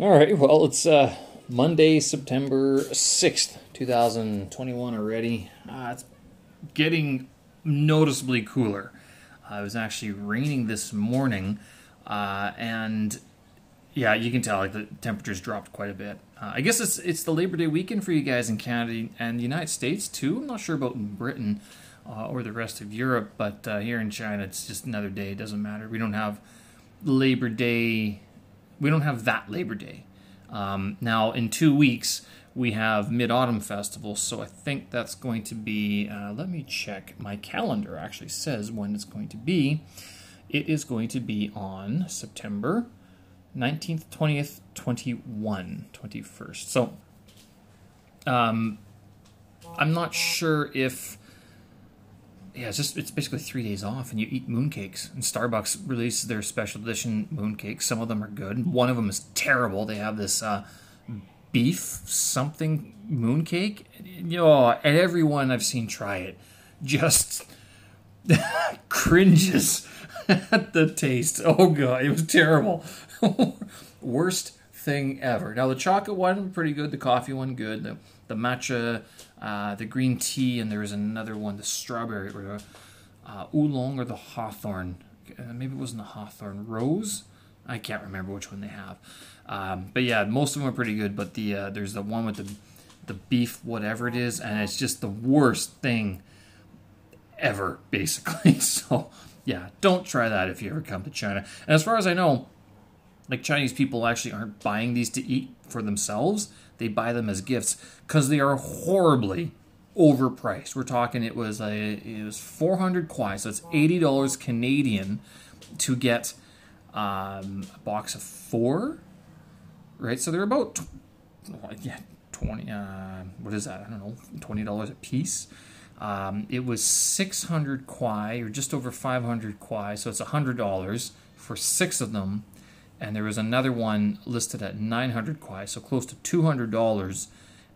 All right, well, it's uh, Monday, September 6th, 2021 already. Uh, it's getting noticeably cooler. Uh, it was actually raining this morning, uh, and yeah, you can tell like the temperatures dropped quite a bit. Uh, I guess it's it's the Labor Day weekend for you guys in Canada and the United States too. I'm not sure about Britain uh, or the rest of Europe, but here in China, it's just another day. It doesn't matter. We don't have Labor Day we don't have that Labor Day. Um, now, in two weeks, we have Mid Autumn Festival, so I think that's going to be. Uh, let me check. My calendar actually says when it's going to be. It is going to be on September 19th, 20th, 21, 21st. So, um, I'm not sure if yeah, it's just it's basically three days off, and you eat mooncakes. And Starbucks releases their special edition mooncakes. Some of them are good. One of them is terrible. They have this uh, beef something mooncake. Know, and everyone I've seen try it just cringes at the taste. Oh god, it was terrible. Worst thing ever. Now the chocolate one pretty good. The coffee one good. The the matcha uh, the green tea, and there was another one, the strawberry or the uh, oolong or the hawthorn. Uh, maybe it wasn't the hawthorn rose. I can't remember which one they have. Um, but yeah, most of them are pretty good. But the uh, there's the one with the the beef, whatever it is, and it's just the worst thing ever, basically. So yeah, don't try that if you ever come to China. And as far as I know, like Chinese people actually aren't buying these to eat for themselves they buy them as gifts because they are horribly overpriced. We're talking it was a it was 400 kwai, so it's eighty dollars Canadian to get um, a box of four, right? So they're about yeah 20 uh, what is that? I don't know, twenty dollars a piece. Um, it was 600 kwai or just over 500 kwai, so it's $100 for six of them and there was another one listed at 900 kwai, so close to $200.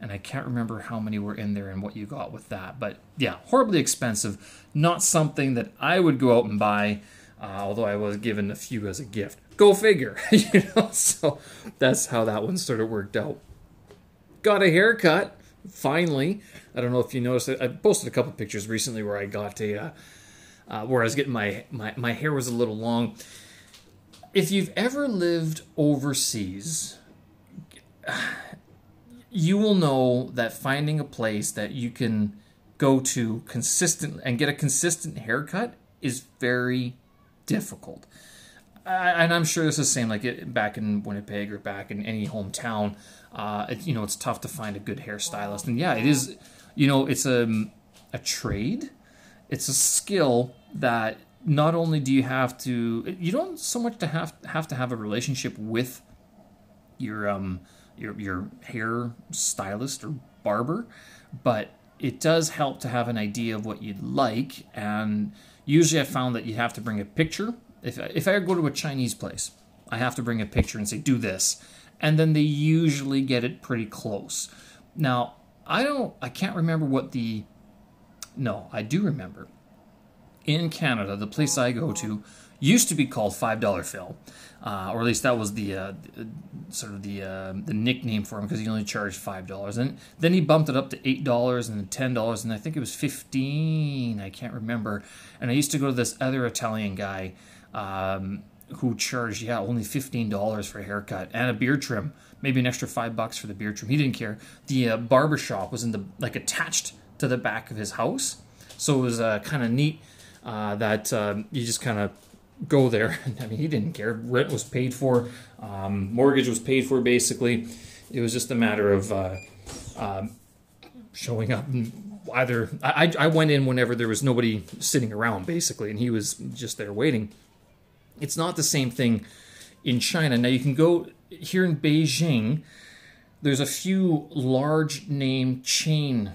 And I can't remember how many were in there and what you got with that. But yeah, horribly expensive. Not something that I would go out and buy, uh, although I was given a few as a gift. Go figure, you know. So that's how that one sort of worked out. Got a haircut finally. I don't know if you noticed. I posted a couple pictures recently where I got a, uh, uh, where I was getting my, my my hair was a little long if you've ever lived overseas, you will know that finding a place that you can go to consistent and get a consistent haircut is very difficult. and I'm sure this is the same like it, back in Winnipeg or back in any hometown. Uh, it, you know, it's tough to find a good hairstylist, and yeah, it is. You know, it's a a trade. It's a skill that not only do you have to you don't so much to have have to have a relationship with your um your your hair stylist or barber, but it does help to have an idea of what you'd like. And usually, I found that you have to bring a picture. If if I go to a Chinese place, I have to bring a picture and say do this, and then they usually get it pretty close. Now, I don't I can't remember what the no, I do remember in Canada, the place I go to used to be called Five Dollar Phil, uh, or at least that was the uh, sort of the uh, the nickname for him because he only charged five dollars, and then he bumped it up to eight dollars and ten dollars, and I think it was fifteen. I can't remember. And I used to go to this other Italian guy. Um, who charged yeah only fifteen dollars for a haircut and a beard trim, maybe an extra five bucks for the beard trim. He didn't care. The uh, barber shop was in the like attached to the back of his house, so it was uh, kind of neat uh, that um, you just kind of go there. I mean, he didn't care. Rent was paid for, um, mortgage was paid for. Basically, it was just a matter of uh, um, showing up. Either I, I went in whenever there was nobody sitting around, basically, and he was just there waiting. It's not the same thing in China. Now you can go here in Beijing. There's a few large name chain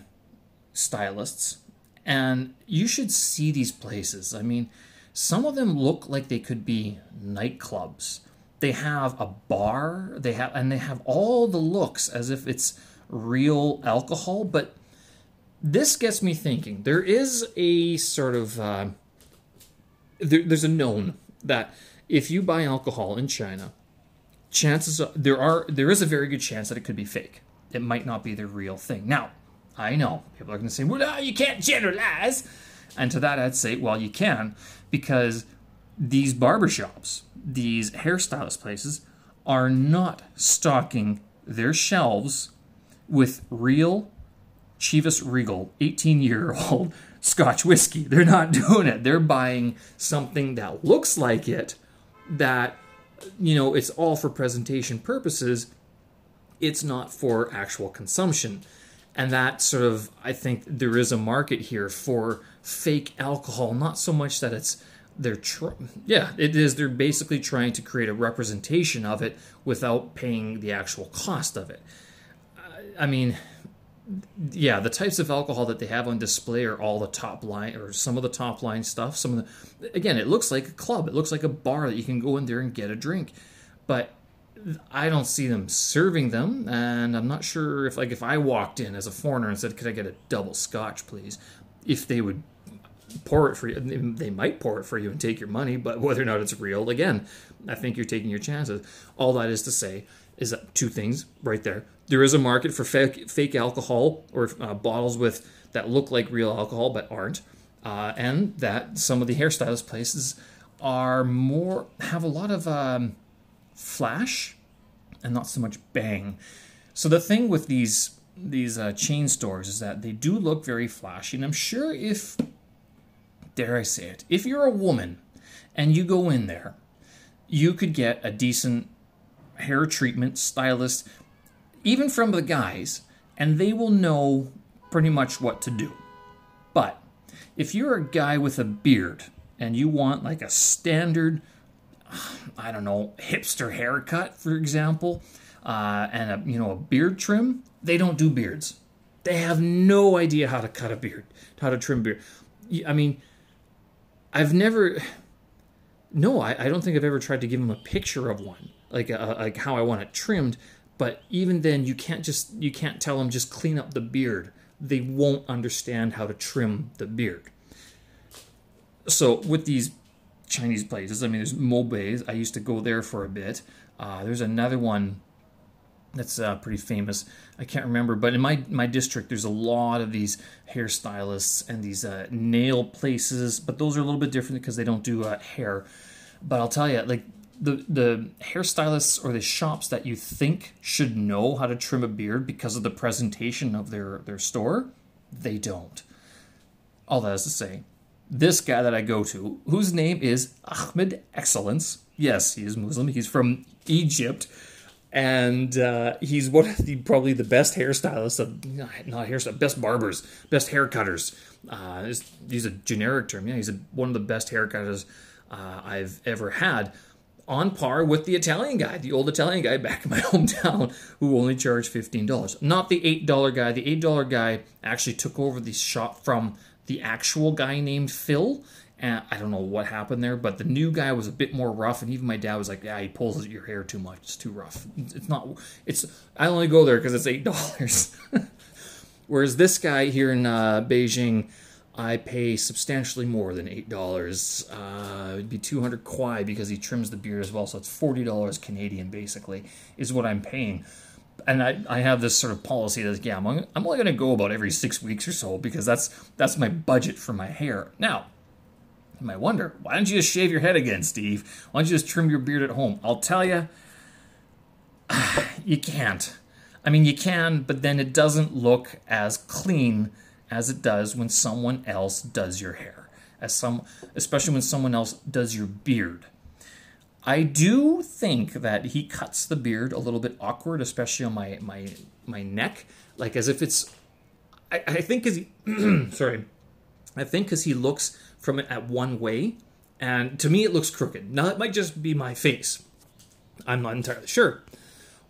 stylists and you should see these places. I mean, some of them look like they could be nightclubs. They have a bar, they have and they have all the looks as if it's real alcohol, but this gets me thinking. There is a sort of uh, there, there's a known that if you buy alcohol in China, chances are, there are there is a very good chance that it could be fake. It might not be the real thing. Now, I know people are going to say, "Well, no, you can't generalize," and to that I'd say, "Well, you can," because these barbershops, these hairstylist places, are not stocking their shelves with real Chivas Regal 18 year old Scotch whiskey. They're not doing it. They're buying something that looks like it, that, you know, it's all for presentation purposes. It's not for actual consumption. And that sort of, I think there is a market here for fake alcohol, not so much that it's they're tr- yeah it is they're basically trying to create a representation of it without paying the actual cost of it. I mean yeah the types of alcohol that they have on display are all the top line or some of the top line stuff some of the again it looks like a club it looks like a bar that you can go in there and get a drink. But I don't see them serving them, and I'm not sure if, like, if I walked in as a foreigner and said, "Could I get a double Scotch, please?" If they would pour it for you. They might pour it for you and take your money, but whether or not it's real, again, I think you're taking your chances. All that is to say is that two things right there. There is a market for fake, fake alcohol or uh, bottles with that look like real alcohol but aren't, uh, and that some of the hairstylist places are more have a lot of um, flash and not so much bang. So the thing with these these uh, chain stores is that they do look very flashy, and I'm sure if dare I say it, if you're a woman and you go in there, you could get a decent hair treatment stylist, even from the guys, and they will know pretty much what to do. But if you're a guy with a beard and you want like a standard, I don't know, hipster haircut, for example, uh, and a you know a beard trim, they don't do beards. They have no idea how to cut a beard, how to trim beard. I mean, I've never. No, I, I don't think I've ever tried to give them a picture of one, like a, uh, like how I want it trimmed. But even then, you can't just you can't tell them just clean up the beard. They won't understand how to trim the beard. So with these Chinese places, I mean, there's Mobe's. I used to go there for a bit. Uh, there's another one that's uh, pretty famous. I can't remember, but in my my district, there's a lot of these hairstylists and these uh, nail places, but those are a little bit different because they don't do uh, hair. But I'll tell you, like the the hairstylists or the shops that you think should know how to trim a beard because of the presentation of their their store, they don't. All that is to say, this guy that I go to, whose name is Ahmed Excellence, yes, he is Muslim. He's from Egypt and uh, he's one of the probably the best hairstylists of not hairstyle, best barbers, best haircutters. Uh, he's a generic term. Yeah, he's a, one of the best haircutters uh, I've ever had, on par with the Italian guy, the old Italian guy back in my hometown, who only charged fifteen dollars. Not the eight dollar guy. The eight dollar guy actually took over the shop from the actual guy named Phil and I don't know what happened there, but the new guy was a bit more rough, and even my dad was like, "Yeah, he pulls your hair too much. It's too rough. It's not. It's. I only go there because it's eight dollars." Whereas this guy here in uh, Beijing, I pay substantially more than eight dollars. Uh, it'd be two hundred kwai because he trims the beard as well, so it's forty dollars Canadian basically is what I'm paying. And I, I have this sort of policy that yeah I'm, I'm only going to go about every six weeks or so because that's that's my budget for my hair. Now you might wonder, why don't you just shave your head again, Steve? Why don't you just trim your beard at home? I'll tell you, you can't. I mean, you can, but then it doesn't look as clean as it does when someone else does your hair, as some, especially when someone else does your beard. I do think that he cuts the beard a little bit awkward, especially on my my my neck, like as if it's. I, I think because he, sorry, I think because he looks from it at one way, and to me it looks crooked. Now it might just be my face. I'm not entirely sure.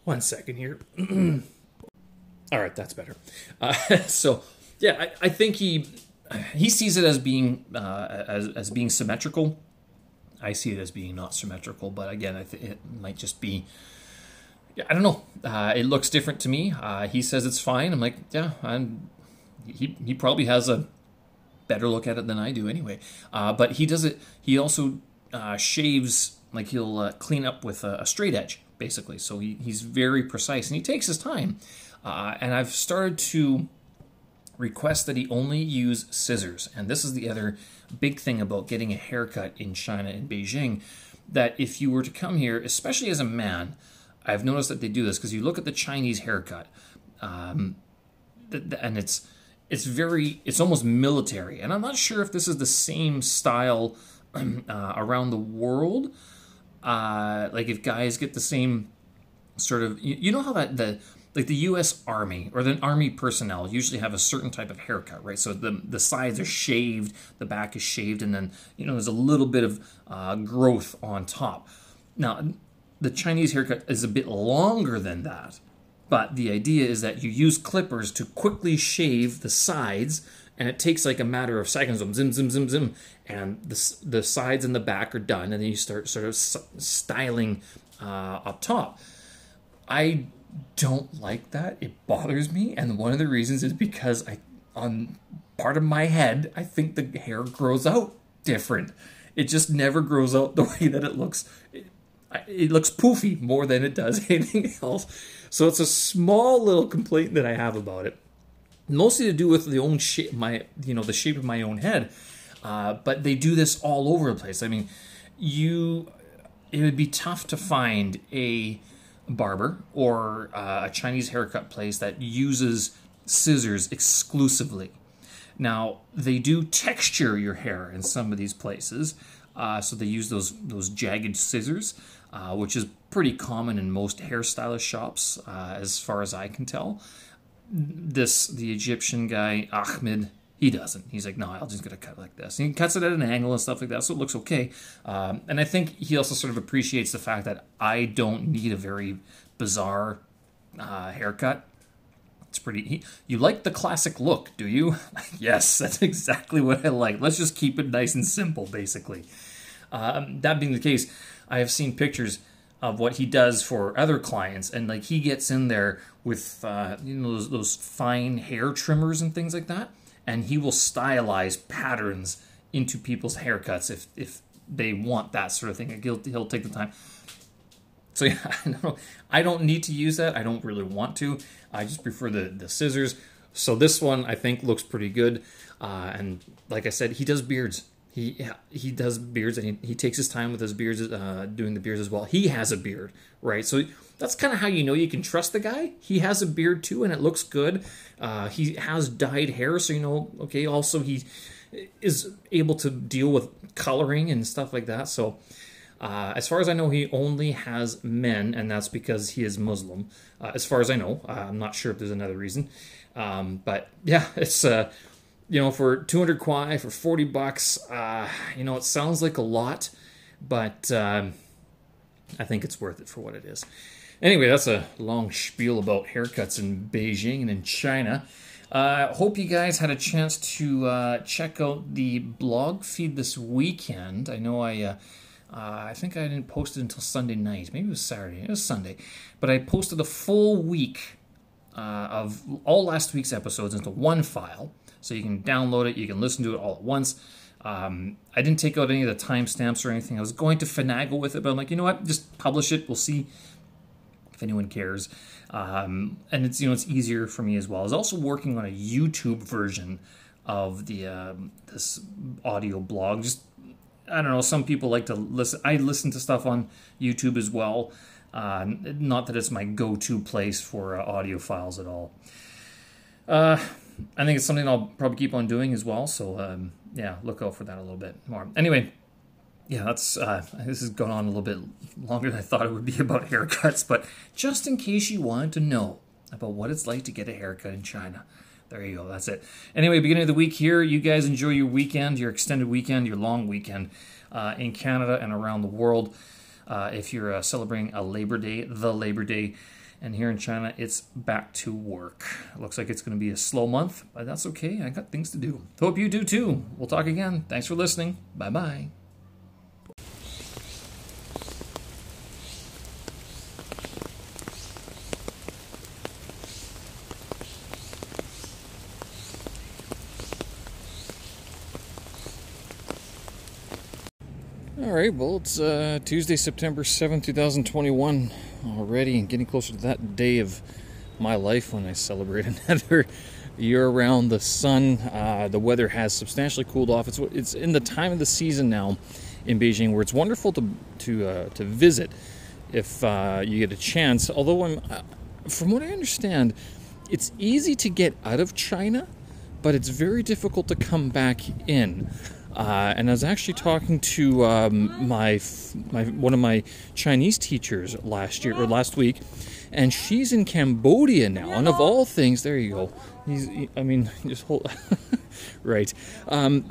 One second here. All right, that's better. Uh, so yeah, I, I, think he he sees it as being uh, as as being symmetrical. I see it as being not symmetrical, but again, it might just be. I don't know. Uh, it looks different to me. Uh, he says it's fine. I'm like, yeah, I'm. He he probably has a better look at it than I do anyway. Uh, but he does it. He also uh, shaves like he'll uh, clean up with a, a, straight edge. basically. So he, he's very precise and he takes his time. Uh, and I've started to request that he only use scissors. And this is the other big thing about getting a haircut in China in Beijing that if you were to come here, especially as a man, I've noticed that they do this because you look at the Chinese haircut, um, and it's it's very it's almost military, and I'm not sure if this is the same style uh, around the world. Uh, like if guys get the same sort of you, you know how that the like the U.S. Army or the Army personnel usually have a certain type of haircut, right? So the the sides are shaved, the back is shaved, and then you know there's a little bit of uh, growth on top. Now, the Chinese haircut is a bit longer than that, but the idea is that you use clippers to quickly shave the sides, and it takes like a matter of seconds, zim zim zim zim, and the the sides and the back are done, and then you start sort of styling uh, up top. I don't like that. It bothers me, and one of the reasons is because I, on part of my head, I think the hair grows out different. It just never grows out the way that it looks. It, it looks poofy more than it does anything else. So it's a small little complaint that I have about it, mostly to do with the own shape, my you know the shape of my own head. Uh, but they do this all over the place. I mean, you it would be tough to find a barber or uh, a Chinese haircut place that uses scissors exclusively. Now, they do texture your hair in some of these places, uh, so they use those those jagged scissors, uh, which is pretty common in most hairstylist shops, uh, as far as I can tell. This the Egyptian guy Ahmed he doesn't. He's like, no, I'm just to cut like this. And he cuts it at an angle and stuff like that, so it looks okay. Um, and I think he also sort of appreciates the fact that I don't need a very bizarre uh, haircut. It's pretty. He, you like the classic look, do you? yes, that's exactly what I like. Let's just keep it nice and simple, basically. Um, that being the case, I have seen pictures of what he does for other clients, and like he gets in there with uh, you know those, those fine hair trimmers and things like that and he will stylize patterns into people's haircuts if if they want that sort of thing. He'll, he'll take the time. So yeah, I don't, I don't need to use that. I don't really want to. I just prefer the, the scissors. So this one I think looks pretty good. Uh, and like I said, he does beards. He he does beards and he, he takes his time with his beards, uh, doing the beards as well. He has a beard, right? So that's kind of how you know you can trust the guy. He has a beard too, and it looks good. Uh, he has dyed hair, so you know, okay. Also, he is able to deal with coloring and stuff like that. So, uh, as far as I know, he only has men, and that's because he is Muslim. Uh, as far as I know, uh, I'm not sure if there's another reason. Um, but yeah, it's uh, you know for 200 kwai for 40 bucks. Uh, you know, it sounds like a lot, but um, I think it's worth it for what it is. Anyway, that's a long spiel about haircuts in Beijing and in China. Uh, hope you guys had a chance to uh, check out the blog feed this weekend. I know I, uh, uh, I think I didn't post it until Sunday night. Maybe it was Saturday. It was Sunday, but I posted a full week uh, of all last week's episodes into one file, so you can download it. You can listen to it all at once. Um, I didn't take out any of the timestamps or anything. I was going to finagle with it, but I'm like, you know what? Just publish it. We'll see if anyone cares. Um, and it's you know it's easier for me as well. I was also working on a YouTube version of the um, this audio blog. Just I don't know. Some people like to listen. I listen to stuff on YouTube as well. Uh, not that it's my go-to place for uh, audio files at all. Uh, I think it's something I'll probably keep on doing as well. So um, yeah, look out for that a little bit more. Anyway, yeah, that's uh, this has gone on a little bit longer than I thought it would be about haircuts, but just in case you wanted to know about what it's like to get a haircut in China. There you go. That's it. Anyway, beginning of the week here. You guys enjoy your weekend, your extended weekend, your long weekend uh, in Canada and around the world. Uh, if you're uh, celebrating a Labor Day, the Labor Day, and here in China, it's back to work. It looks like it's going to be a slow month, but that's okay. I got things to do. Hope you do too. We'll talk again. Thanks for listening. Bye bye. All right, well, it's uh, Tuesday, September 7th, 2021. Already and getting closer to that day of my life when I celebrate another year around the sun. Uh, the weather has substantially cooled off. It's it's in the time of the season now in Beijing where it's wonderful to to uh, to visit if uh, you get a chance. Although I'm, uh, from what I understand, it's easy to get out of China, but it's very difficult to come back in. Uh, and I was actually talking to um, my my one of my Chinese teachers last year or last week, and she's in Cambodia now. And of all things, there you go. He's, I mean, just hold right. Um,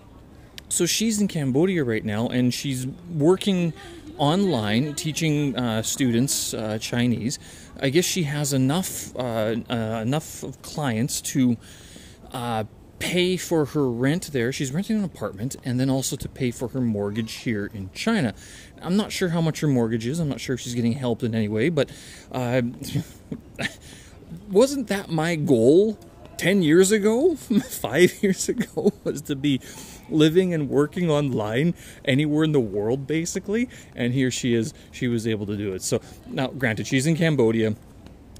so she's in Cambodia right now, and she's working online teaching uh, students uh, Chinese. I guess she has enough uh, uh enough clients to uh, pay for her rent there. She's renting an apartment and then also to pay for her mortgage here in China. I'm not sure how much her mortgage is. I'm not sure if she's getting help in any way, but uh, wasn't that my goal 10 years ago, 5 years ago was to be living and working online anywhere in the world basically and here she is she was able to do it so now granted she's in cambodia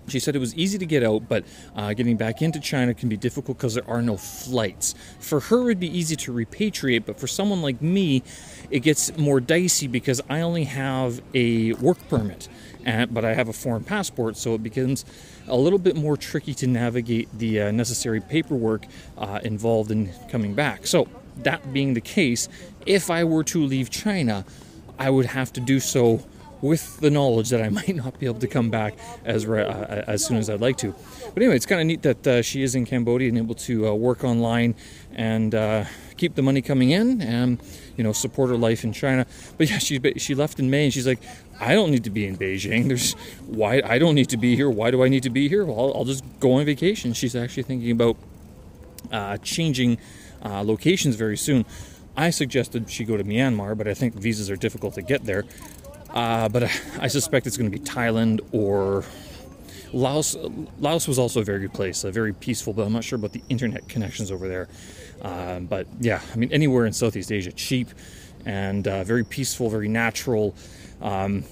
she said it was easy to get out, but uh, getting back into China can be difficult because there are no flights. For her, it'd be easy to repatriate, but for someone like me, it gets more dicey because I only have a work permit, and, but I have a foreign passport, so it becomes a little bit more tricky to navigate the uh, necessary paperwork uh, involved in coming back. So, that being the case, if I were to leave China, I would have to do so with the knowledge that I might not be able to come back as uh, as soon as I'd like to. But anyway, it's kind of neat that uh, she is in Cambodia and able to uh, work online and uh, keep the money coming in and you know support her life in China. But yeah, she she left in May and she's like, I don't need to be in Beijing. There's why I don't need to be here. Why do I need to be here? Well, I'll, I'll just go on vacation. She's actually thinking about uh, changing uh, locations very soon. I suggested she go to Myanmar, but I think visas are difficult to get there. Uh, but I suspect it's going to be Thailand or Laos. Laos was also a very good place, uh, very peaceful, but I'm not sure about the internet connections over there. Uh, but yeah, I mean, anywhere in Southeast Asia, cheap and uh, very peaceful, very natural. Um,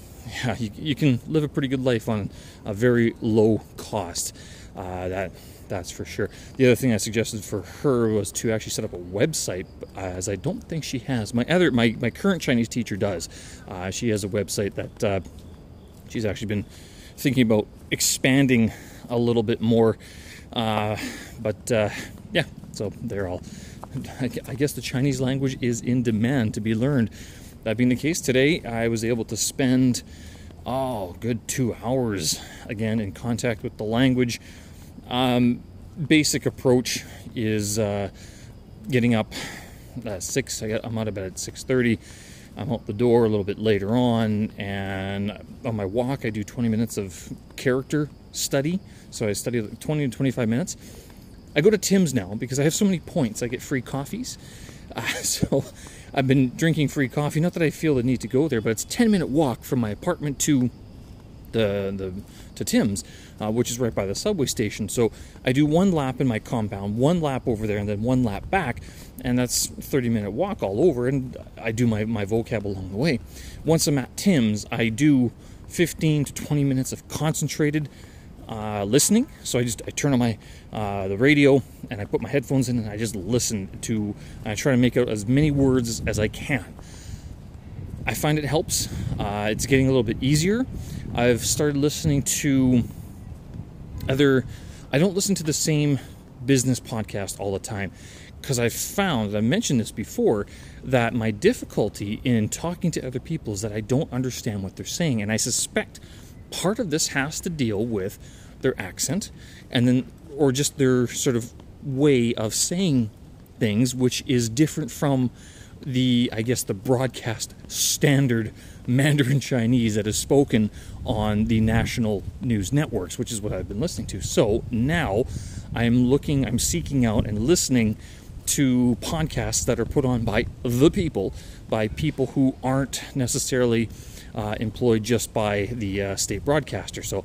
yeah, you, you, can live a pretty good life on a very low cost. Uh, that that's for sure. The other thing I suggested for her was to actually set up a website, as I don't think she has. My other, my, my current Chinese teacher does. Uh, she has a website that uh, she's actually been thinking about expanding a little bit more. Uh, but uh, yeah, so they're all. I guess the Chinese language is in demand to be learned. That being the case, today I was able to spend oh, good two hours again in contact with the language um, basic approach is uh, getting up at six. I am out of bed at six thirty. I'm out the door a little bit later on, and on my walk, I do 20 minutes of character study. So I study 20 to 25 minutes. I go to Tim's now because I have so many points. I get free coffees. Uh, so I've been drinking free coffee. Not that I feel the need to go there, but it's a 10 minute walk from my apartment to the, the to Tim's, uh, which is right by the subway station. So I do one lap in my compound, one lap over there, and then one lap back, and that's 30 minute walk all over. And I do my my vocab along the way. Once I'm at Tim's, I do 15 to 20 minutes of concentrated uh, listening. So I just I turn on my uh, the radio and I put my headphones in and I just listen to. I try to make out as many words as I can. I find it helps. Uh, it's getting a little bit easier. I've started listening to other, I don't listen to the same business podcast all the time because I've found, I mentioned this before, that my difficulty in talking to other people is that I don't understand what they're saying. And I suspect part of this has to deal with their accent and then, or just their sort of way of saying things, which is different from the, I guess, the broadcast standard Mandarin Chinese that is spoken on the national news networks, which is what I've been listening to. So now I'm looking, I'm seeking out and listening to podcasts that are put on by the people, by people who aren't necessarily uh, employed just by the uh, state broadcaster. So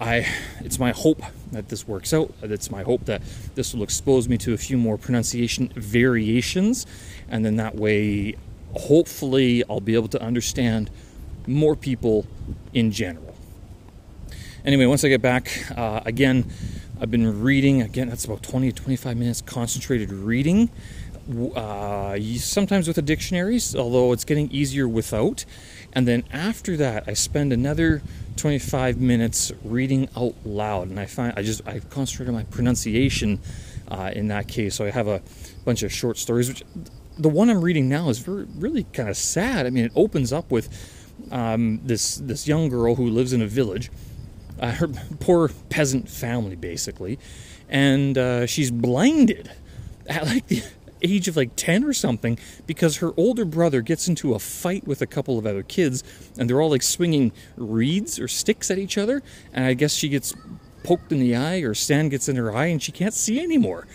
I, it's my hope that this works out. It's my hope that this will expose me to a few more pronunciation variations, and then that way hopefully I'll be able to understand more people in general. anyway, once I get back, uh, again, I've been reading. Again, that's about 20 to 25 minutes concentrated reading. Uh, sometimes with a dictionary, although it's getting easier without. And then after that, I spend another 25 minutes reading out loud, and I find I just I concentrate on my pronunciation uh, in that case. So I have a bunch of short stories, which the one I'm reading now is very, really kind of sad. I mean, it opens up with um, this this young girl who lives in a village, uh, her poor peasant family basically, and uh, she's blinded at like the age of like 10 or something because her older brother gets into a fight with a couple of other kids and they're all like swinging reeds or sticks at each other and i guess she gets poked in the eye or sand gets in her eye and she can't see anymore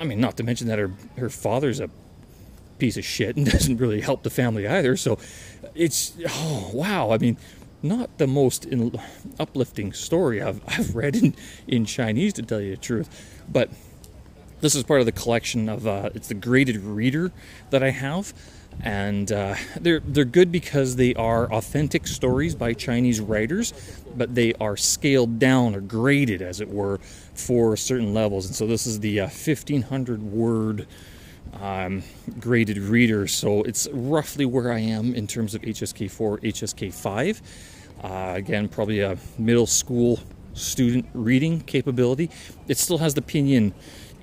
i mean not to mention that her her father's a piece of shit and doesn't really help the family either. So it's oh wow. I mean, not the most in, uplifting story I've I've read in in Chinese to tell you the truth, but this is part of the collection of uh, it's the graded reader that I have. And uh, they're they're good because they are authentic stories by Chinese writers, but they are scaled down or graded, as it were, for certain levels. And so this is the uh, 1500 word um, graded reader, so it's roughly where I am in terms of HSK4, HSK5. Uh, again, probably a middle school student reading capability. It still has the pinyin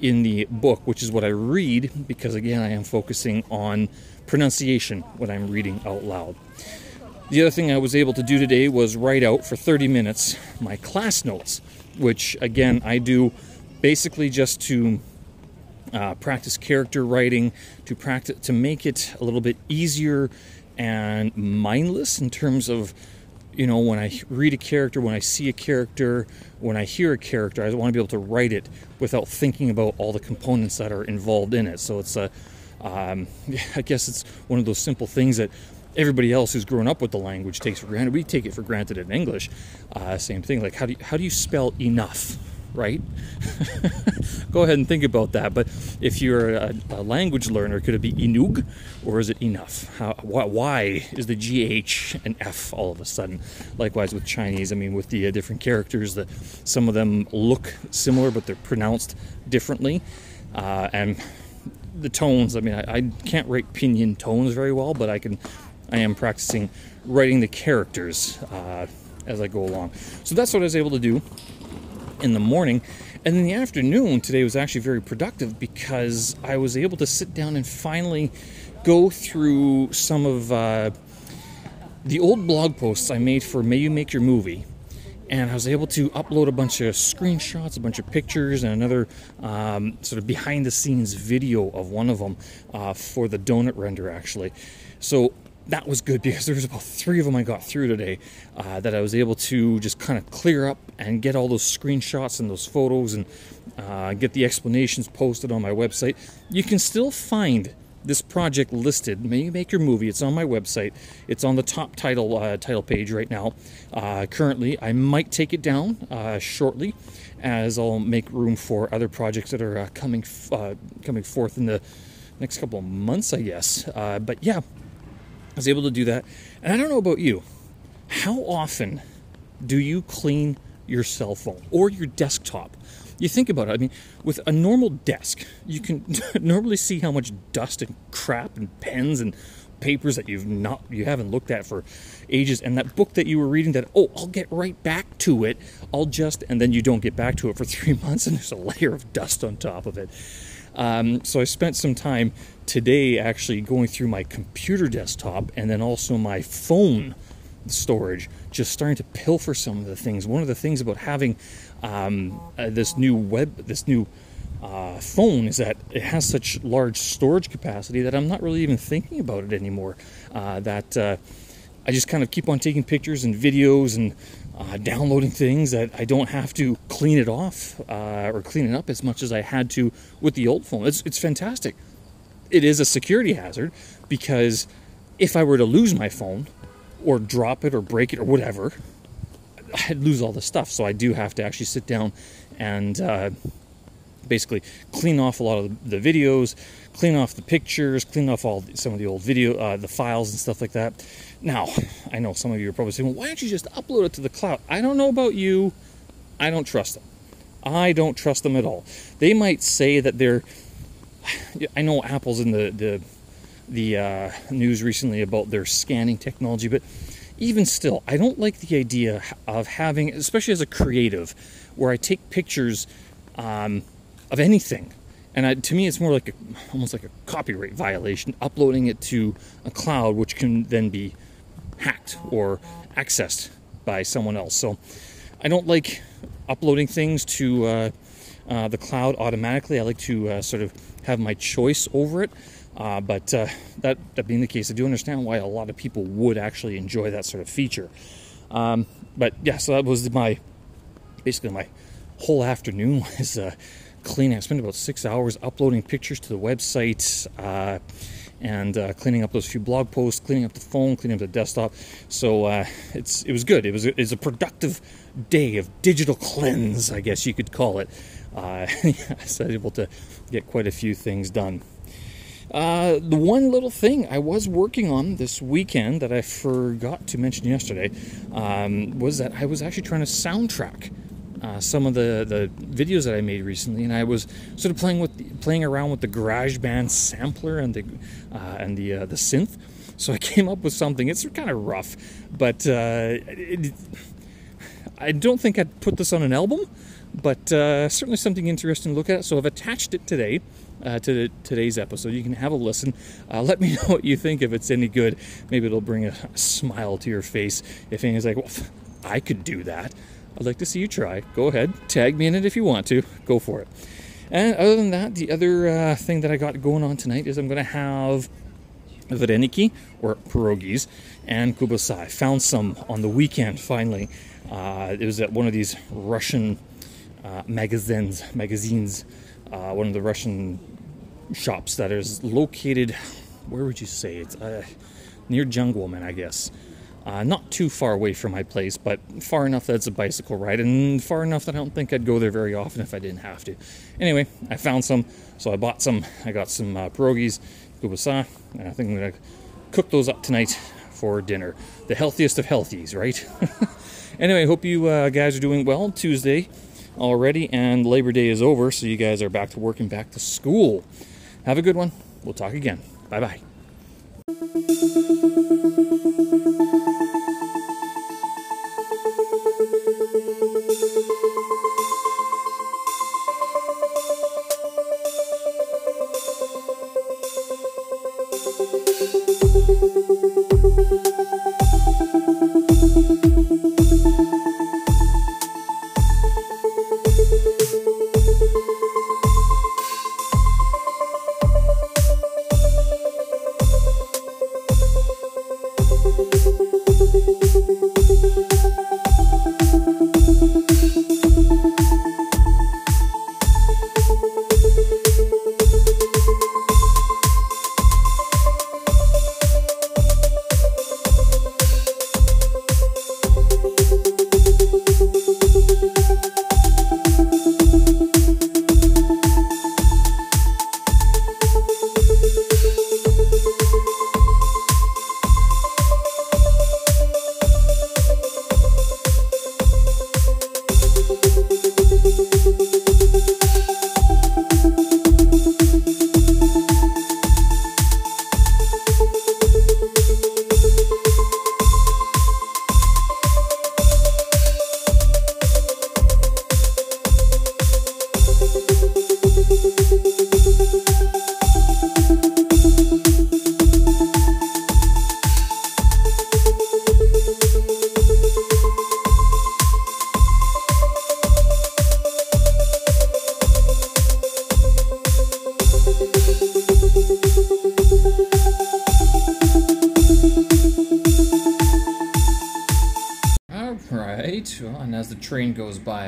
in the book, which is what I read because, again, I am focusing on pronunciation when I'm reading out loud. The other thing I was able to do today was write out for 30 minutes my class notes, which, again, I do basically just to uh, practice character writing, to practice to make it a little bit easier and mindless in terms of you know when I read a character, when I see a character, when I hear a character, I want to be able to write it without thinking about all the components that are involved in it. So it's a um, I guess it's one of those simple things that everybody else who's grown up with the language takes for granted. We take it for granted in English. Uh, same thing. Like how do you, how do you spell enough? Right? Go ahead and think about that. But if you're a, a, language learner, could it be inug or is it enough? How, why, why, is the GH and F all of a sudden? Likewise with Chinese, I mean, with the uh, different characters, that some of them look similar but they're pronounced differently. Uh, and the tones, I mean, I, I can't write pinyin tones very well, but I can. I am practicing writing the characters uh, as I go along. So that's what I was able to do in the morning. And in the afternoon, today was actually very productive because I was able to sit down and finally go through some of uh, the old blog posts I made for May You Make Your Movie. And I was able to upload a bunch of screenshots, a bunch of pictures, and another um, sort of behind the scenes video of one of them uh, for the donut render, actually. So that was good because there was about three of them I got through today uh, that I was able to just kind of clear up and get all those screenshots and those photos and uh, get the explanations posted on my website. You can still find this project listed. May you make your movie? It's on my website. It's on the top title uh, title page right now. Uh, currently, I might take it down uh, shortly, as I'll make room for other projects that are uh, coming coming forth in the next couple of months, I guess. but yeah, I was able to do that. And I don't know about you. How often do you clean your cell phone or your desktop? You think about it. I mean, with a normal desk, you can normally see how much dust and crap and pens and papers that you've not you haven't looked at for ages and that book that you were reading that oh I'll get right back to it I'll just and then you don't get back to it for 3 months and there's a layer of dust on top of it um, so I spent some time today actually going through my computer desktop and then also my phone storage, just starting to pilfer some of the things. One of the things about having um, uh, this new web, this new uh, phone is that it has such large storage capacity that I'm not really even thinking about it anymore. Uh, that uh, I just kind of keep on taking pictures and videos and uh, downloading things that I don't have to clean it off uh, or clean it up as much as I had to with the old phone. It's, it's fantastic. It is a security hazard because if I were to lose my phone or drop it or break it or whatever, I'd lose all the stuff. So I do have to actually sit down and uh, basically clean off a lot of the videos, clean off the pictures, clean off all some of the old video, uh, the files and stuff like that. Now, I know some of you are probably saying, well, why don't you just upload it to the cloud? I don't know about you. I don't trust them. I don't trust them at all. They might say that they're. I know Apple's in the the the uh, news recently about their scanning technology, but even still, I don't like the idea of having, especially as a creative, where I take pictures um, of anything, and I, to me, it's more like a, almost like a copyright violation, uploading it to a cloud, which can then be hacked or accessed by someone else. So, I don't like uploading things to uh, uh, the cloud automatically. I like to uh, sort of have my choice over it. Uh, but uh, that, that being the case, I do understand why a lot of people would actually enjoy that sort of feature. Um, but yeah, so that was my basically my whole afternoon was uh, cleaning. I spent about six hours uploading pictures to the website and uh, cleaning up those few blog posts, cleaning up the phone, cleaning up the desktop. So uh, it's it was good. It was it was a productive day of digital cleanse, I guess you could call it. Uh, I was able to get quite a few things done. Uh, the one little thing I was working on this weekend that I forgot to mention yesterday um, was that I was actually trying to soundtrack uh, some of the, the videos that I made recently, and I was sort of playing with playing around with the GarageBand sampler and the uh, and the uh, the synth. So I came up with something. It's kind of rough, but uh, it, I don't think I'd put this on an album, but uh, certainly something interesting to look at. So I've attached it today. Uh, to today's episode. You can have a listen. Uh, let me know what you think if it's any good. Maybe it'll bring a, a smile to your face if anyone's like, well, I could do that. I'd like to see you try. Go ahead, tag me in it if you want to. Go for it. And other than that, the other uh, thing that I got going on tonight is I'm going to have vareniki or pierogies and kubasai. Found some on the weekend finally. Uh, it was at one of these Russian uh, magazines, magazines, uh, one of the Russian shops that is located. Where would you say it's uh, near Jungwoman, I guess. Uh, not too far away from my place, but far enough that it's a bicycle ride, and far enough that I don't think I'd go there very often if I didn't have to. Anyway, I found some, so I bought some. I got some uh, pierogies, kubasa, and I think I'm gonna cook those up tonight for dinner. The healthiest of healthies, right? anyway, hope you guys are doing well. Tuesday already, and Labor Day is over, so you guys are back to work and back to school. Have a good one. We'll talk again. Bye bye.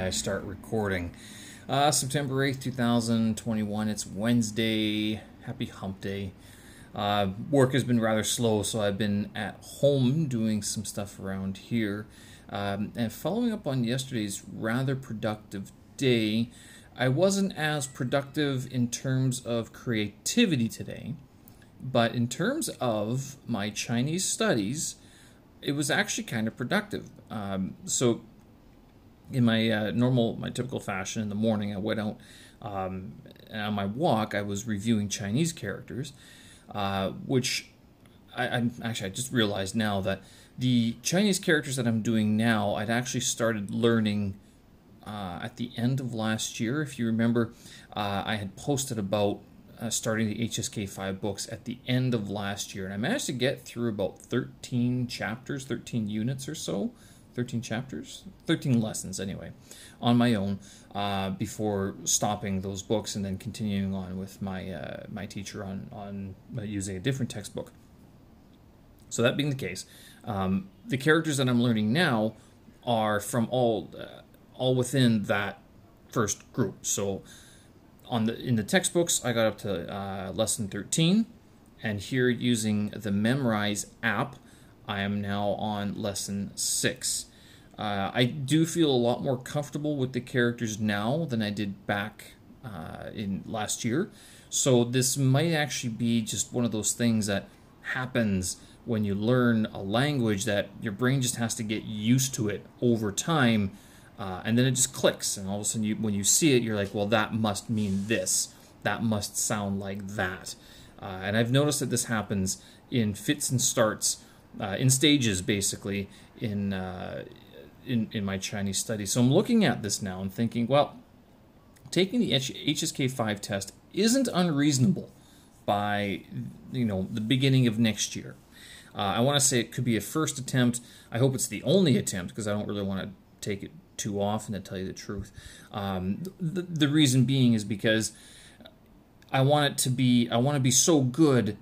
I start recording. Uh, September 8th, 2021. It's Wednesday. Happy hump day. Uh, work has been rather slow, so I've been at home doing some stuff around here. Um, and following up on yesterday's rather productive day, I wasn't as productive in terms of creativity today, but in terms of my Chinese studies, it was actually kind of productive. Um, so, in my uh, normal, my typical fashion in the morning, I went out um, and on my walk, I was reviewing Chinese characters, uh, which I, I actually I just realized now that the Chinese characters that I'm doing now, I'd actually started learning uh, at the end of last year. If you remember, uh, I had posted about uh, starting the HSK 5 books at the end of last year, and I managed to get through about 13 chapters, 13 units or so. 13 chapters, 13 lessons anyway, on my own uh, before stopping those books and then continuing on with my uh, my teacher on on uh, using a different textbook. So that being the case, um, the characters that I'm learning now are from all uh, all within that first group. So on the in the textbooks, I got up to uh, lesson 13, and here using the Memrise app, I am now on lesson six. Uh, I do feel a lot more comfortable with the characters now than I did back uh, in last year. So this might actually be just one of those things that happens when you learn a language that your brain just has to get used to it over time, uh, and then it just clicks, and all of a sudden, you, when you see it, you're like, well, that must mean this. That must sound like that. Uh, and I've noticed that this happens in fits and starts, uh, in stages, basically, in, uh, in in my Chinese studies. So I'm looking at this now and thinking, well, taking the HSK five test isn't unreasonable by you know the beginning of next year. Uh, I want to say it could be a first attempt. I hope it's the only attempt because I don't really want to take it too often to tell you the truth. Um, the, the reason being is because I want it to be I want to be so good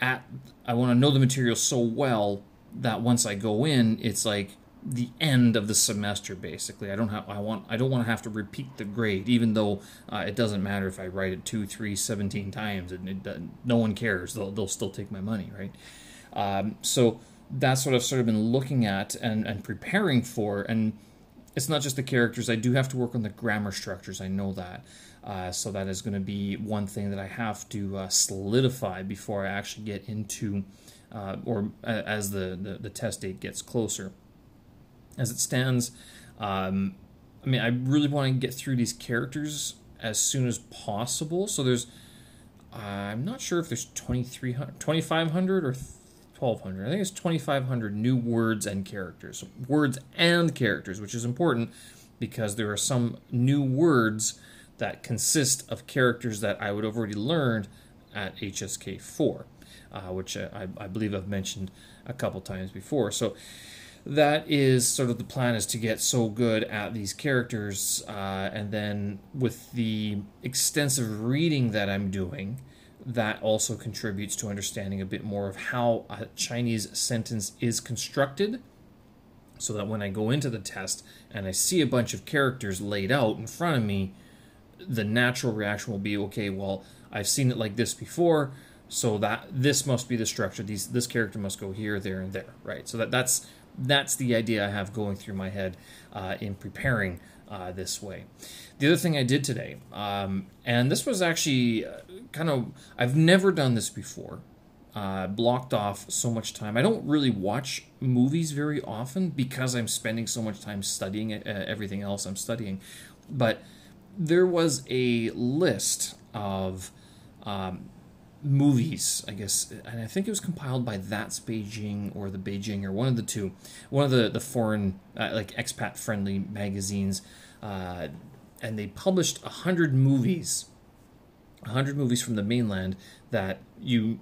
at I want to know the material so well that once I go in, it's like the end of the semester basically. I don't have i want i don't want to have to repeat the grade even though uh, it doesn't matter if i write it two three 17 times and it, no one cares. They'll, they'll still take my money right? Um, so that's what i've sort of been looking at and, and preparing for. And it's not just the characters. I do have to work on the grammar structures. I know that uh, so that is going to be one thing that i have to uh, solidify before i actually get into uh, or as the, the, the test date gets closer as it stands. Um, I mean, I really want to get through these characters as soon as possible. So there's, uh, I'm not sure if there's 2,500 or 1,200. I think it's 2,500 new words and characters. Words and characters, which is important because there are some new words that consist of characters that I would have already learned at HSK 4, uh, which I, I believe I've mentioned a couple times before. So that is sort of the plan is to get so good at these characters uh, and then with the extensive reading that i'm doing that also contributes to understanding a bit more of how a chinese sentence is constructed so that when i go into the test and i see a bunch of characters laid out in front of me the natural reaction will be okay well i've seen it like this before so that this must be the structure these this character must go here there and there right so that that's that's the idea I have going through my head uh, in preparing uh, this way. The other thing I did today, um, and this was actually uh, kind of, I've never done this before. Uh, blocked off so much time. I don't really watch movies very often because I'm spending so much time studying uh, everything else I'm studying. But there was a list of um, movies, I guess, and I think it was compiled by That's Beijing or the Beijinger or one of the two, one of the the foreign uh, like expat friendly magazines, uh, and they published a hundred movies, a hundred movies from the mainland that you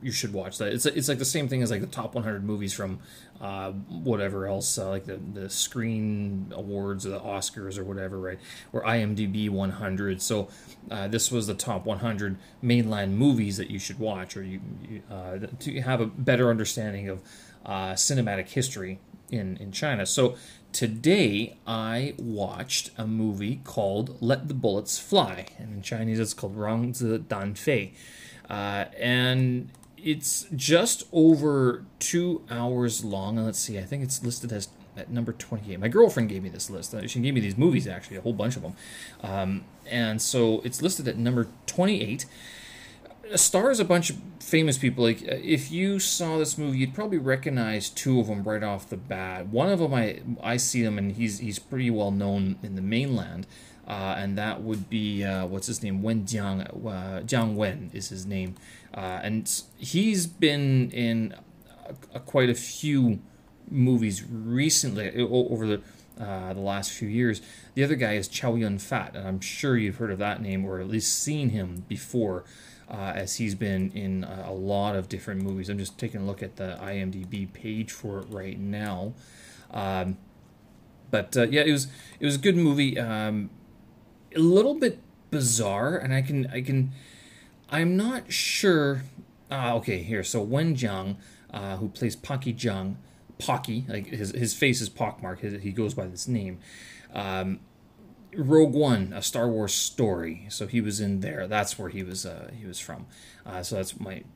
you should watch that. It's it's like the same thing as like the top 100 movies from uh, whatever else, uh, like the the Screen Awards or the Oscars or whatever, right? Or IMDb 100. So uh, this was the top 100 mainland movies that you should watch, or you, you uh, to have a better understanding of uh, cinematic history in in China. So today I watched a movie called Let the Bullets Fly, and in Chinese it's called Rong Zi Dan Fei. Uh, and it's just over two hours long. let's see, I think it's listed as at number 28. My girlfriend gave me this list. Uh, She gave me these movies, actually, a whole bunch of them. Um, and so it's listed at number 28. It stars a bunch of famous people. Like, uh, if you saw this movie, you'd probably recognize two of them right off the bat. One of them, I I see him, and he's he's pretty well known in the mainland. Uh, and that would be uh, what's his name? Wen Jiang uh, Jiang Wen is his name, uh, and he's been in a, a, quite a few movies recently over the uh, the last few years. The other guy is Chow Yun Fat, and I'm sure you've heard of that name or at least seen him before, uh, as he's been in a, a lot of different movies. I'm just taking a look at the IMDb page for it right now. Um, but uh, yeah, it was it was a good movie. Um, a little bit bizarre, and I can I can I'm not sure. Ah, okay, here. So Wen Jiang, uh, who plays Pocky Jiang, Pocky, like his his face is pockmarked. His, he goes by this name. Um, Rogue One, a Star Wars story. So he was in there. That's where he was. Uh, he was from. Uh, so that's might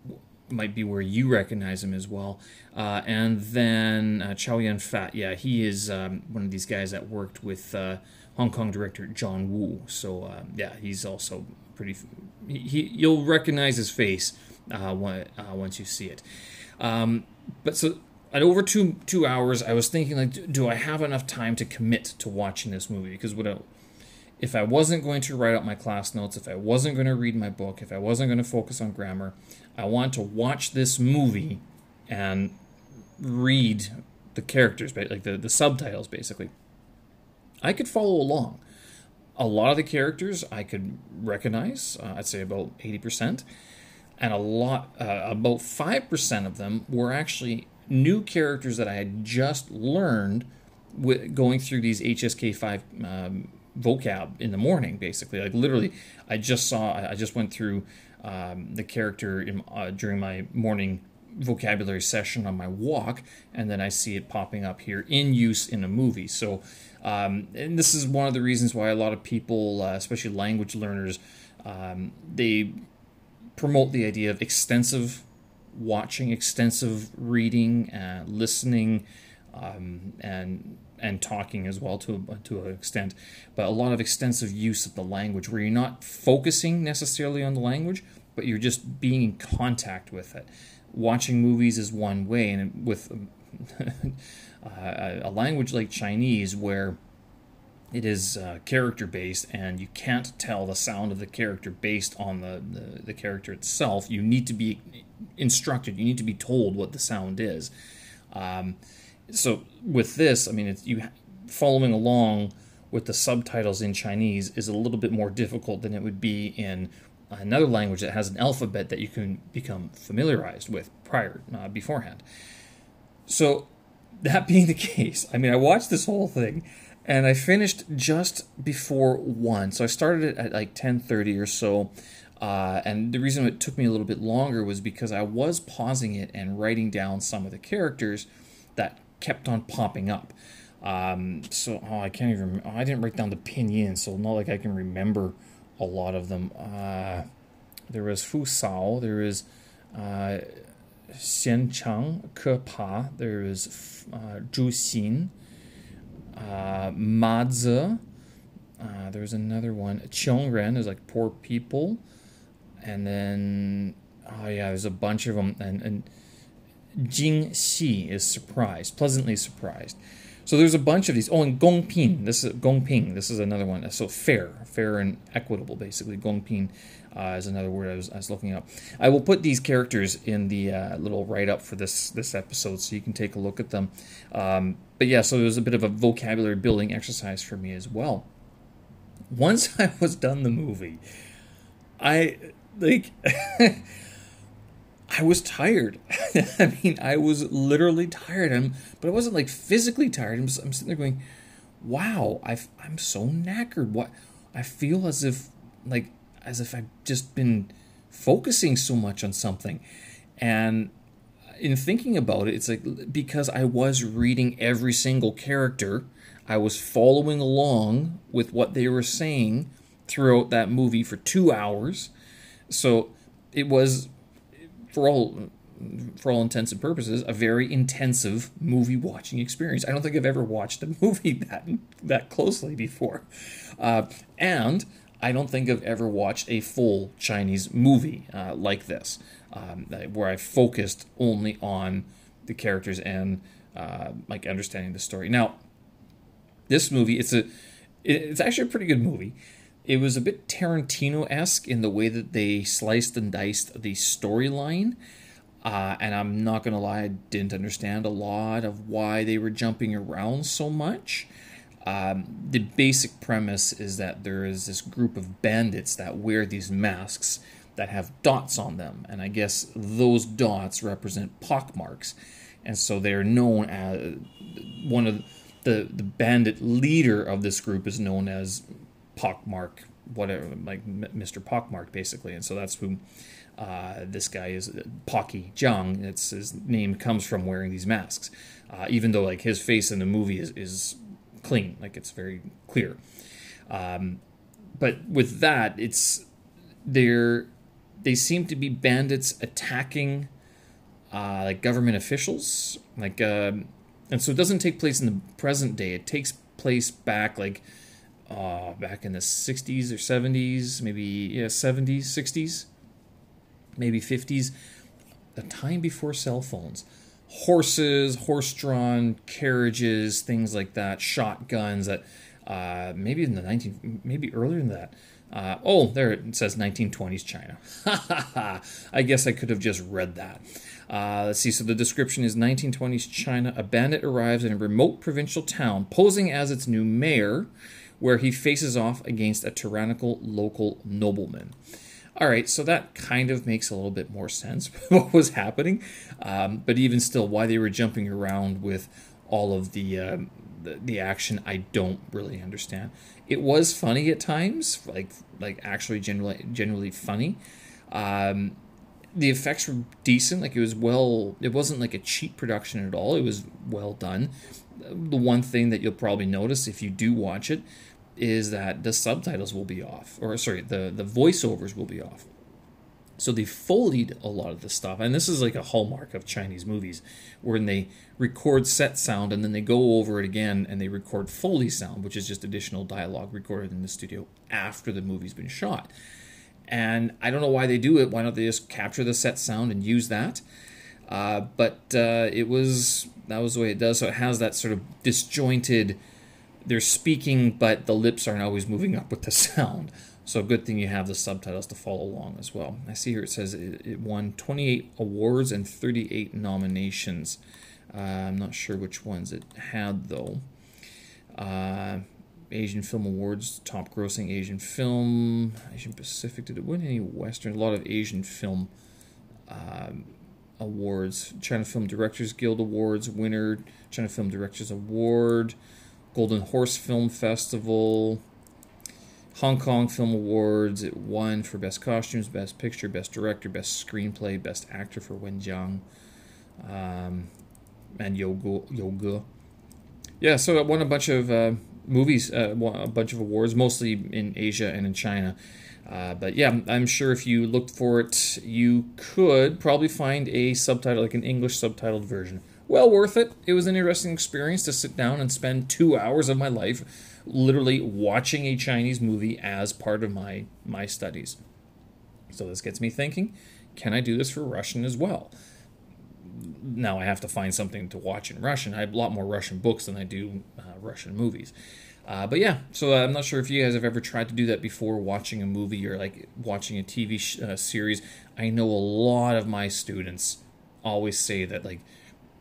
might be where you recognize him as well. Uh, and then uh, Chow Yun Fat. Yeah, he is um, one of these guys that worked with uh, Hong Kong director John Woo. So uh, yeah, he's also pretty. He, he you'll recognize his face uh, when, uh, once you see it. Um, but so at over two two hours, I was thinking like, do, I have enough time to commit to watching this movie? Because what I, if I wasn't going to write out my class notes, if I wasn't going to read my book, if I wasn't going to focus on grammar, I want to watch this movie and read the characters, like the, the subtitles, basically. I could follow along. A lot of the characters I could recognize, uh, I'd say about 80%, and a lot, uh, about 5% of them were actually new characters that I had just learned with going through these HSK5 um, vocab in the morning, basically. Like literally, I just saw, I just went through um, the character in, uh, during my morning vocabulary session on my walk, and then I see it popping up here in use in a movie. So, um, and this is one of the reasons why a lot of people, uh, especially language learners, um, they promote the idea of extensive watching, extensive reading, uh, listening, um, and and talking as well to a, to an extent, but a lot of extensive use of the language where you're not focusing necessarily on the language, but you're just being in contact with it. Watching movies is one way, and with uh, a language like Chinese where it is uh, character based and you can't tell the sound of the character based on the, the, the character itself. You need to be instructed. You need to be told what the sound is. Um, so with this i mean it's you following along with the subtitles in chinese is a little bit more difficult than it would be in another language that has an alphabet that you can become familiarized with prior uh, beforehand. So that being the case, I mean, I watched this whole thing, and I finished just before one. So I started it at like ten thirty or so, uh, and the reason it took me a little bit longer was because I was pausing it and writing down some of the characters that kept on popping up. Um, so oh, I can't even. Oh, I didn't write down the pinyin, so not like I can remember a lot of them. Uh, there was Fu Sao. There is. Uh, Xian Chang, Ke Pa, there is uh, Zhu Xin, uh, uh, there's another one, Qiong Ren, there's like Poor People, and then, oh yeah, there's a bunch of them, and, and Jing Xi is surprised, pleasantly surprised. So there's a bunch of these. Oh, and Gong Ping. This is Gong Ping. This is another one. So fair, fair and equitable, basically. Gong Ping uh, is another word I was, I was looking up. I will put these characters in the uh, little write up for this this episode, so you can take a look at them. Um, but yeah, so it was a bit of a vocabulary building exercise for me as well. Once I was done the movie, I like. I was tired. I mean, I was literally tired. I'm, but I wasn't like physically tired. I'm, I'm sitting there going, "Wow, i am so knackered. What? I feel as if, like, as if I've just been focusing so much on something." And in thinking about it, it's like because I was reading every single character, I was following along with what they were saying throughout that movie for two hours. So it was for all for all intents and purposes, a very intensive movie watching experience. I don't think I've ever watched a movie that that closely before, uh, and I don't think I've ever watched a full Chinese movie uh, like this, um, where I focused only on the characters and uh, like understanding the story. Now, this movie, it's a, it's actually a pretty good movie. It was a bit Tarantino esque in the way that they sliced and diced the storyline. Uh, and I'm not going to lie, I didn't understand a lot of why they were jumping around so much. Um, the basic premise is that there is this group of bandits that wear these masks that have dots on them. And I guess those dots represent pockmarks. And so they're known as one of the, the bandit leader of this group is known as Pockmark, whatever, like Mr. Pockmark, basically. And so that's who uh, this guy is, Pocky Jiang. It's his name comes from wearing these masks, uh, even though like his face in the movie is, is clean, like it's very clear. Um, but with that, it's they're they seem to be bandits attacking uh, like government officials, like, uh, and so it doesn't take place in the present day. It takes place back like uh, back in the 60s or 70s, maybe yeah, 70s, 60s, maybe 50s, the time before cell phones. Horses, horse drawn carriages, things like that, shotguns that uh, maybe in the 19, maybe earlier than that. Uh, oh, there it says 1920s China. I guess I could have just read that. Uh, let's see. So the description is 1920s China. A bandit arrives in a remote provincial town, posing as its new mayor where he faces off against a tyrannical local nobleman. All right, so that kind of makes a little bit more sense what was happening, um, but even still, why they were jumping around with all of the, um, the, the action, I don't really understand. It was funny at times, like like actually generally generally funny. Um, the effects were decent, like it was well. It wasn't like a cheap production at all. It was well done. The one thing that you'll probably notice if you do watch it is that the subtitles will be off, or sorry, the the voiceovers will be off. So they foleyed a lot of the stuff, and this is like a hallmark of Chinese movies, when they record set sound and then they go over it again and they record foley sound, which is just additional dialogue recorded in the studio after the movie's been shot. And I don't know why they do it. Why don't they just capture the set sound and use that? Uh, but uh, it was that was the way it does. So it has that sort of disjointed they're speaking, but the lips aren't always moving up with the sound. So good thing you have the subtitles to follow along as well. I see here it says it, it won 28 awards and 38 nominations. Uh, I'm not sure which ones it had though. Uh, Asian Film Awards, top grossing Asian film, Asian Pacific. Did it win any Western? A lot of Asian film um, awards. China Film Directors Guild Awards winner, China Film Directors Award. Golden Horse Film Festival, Hong Kong Film Awards. It won for Best Costumes, Best Picture, Best Director, Best Screenplay, Best Actor for Wen Jiang, um, and You Ge. Yoga. Yeah, so it won a bunch of uh, movies, uh, a bunch of awards, mostly in Asia and in China. Uh, but yeah, I'm sure if you looked for it, you could probably find a subtitle, like an English subtitled version well worth it. It was an interesting experience to sit down and spend two hours of my life literally watching a Chinese movie as part of my my studies. So this gets me thinking: Can I do this for Russian as well? Now I have to find something to watch in Russian. I have a lot more Russian books than I do uh, Russian movies. Uh, but yeah, so I'm not sure if you guys have ever tried to do that before, watching a movie or like watching a TV sh- uh, series. I know a lot of my students always say that like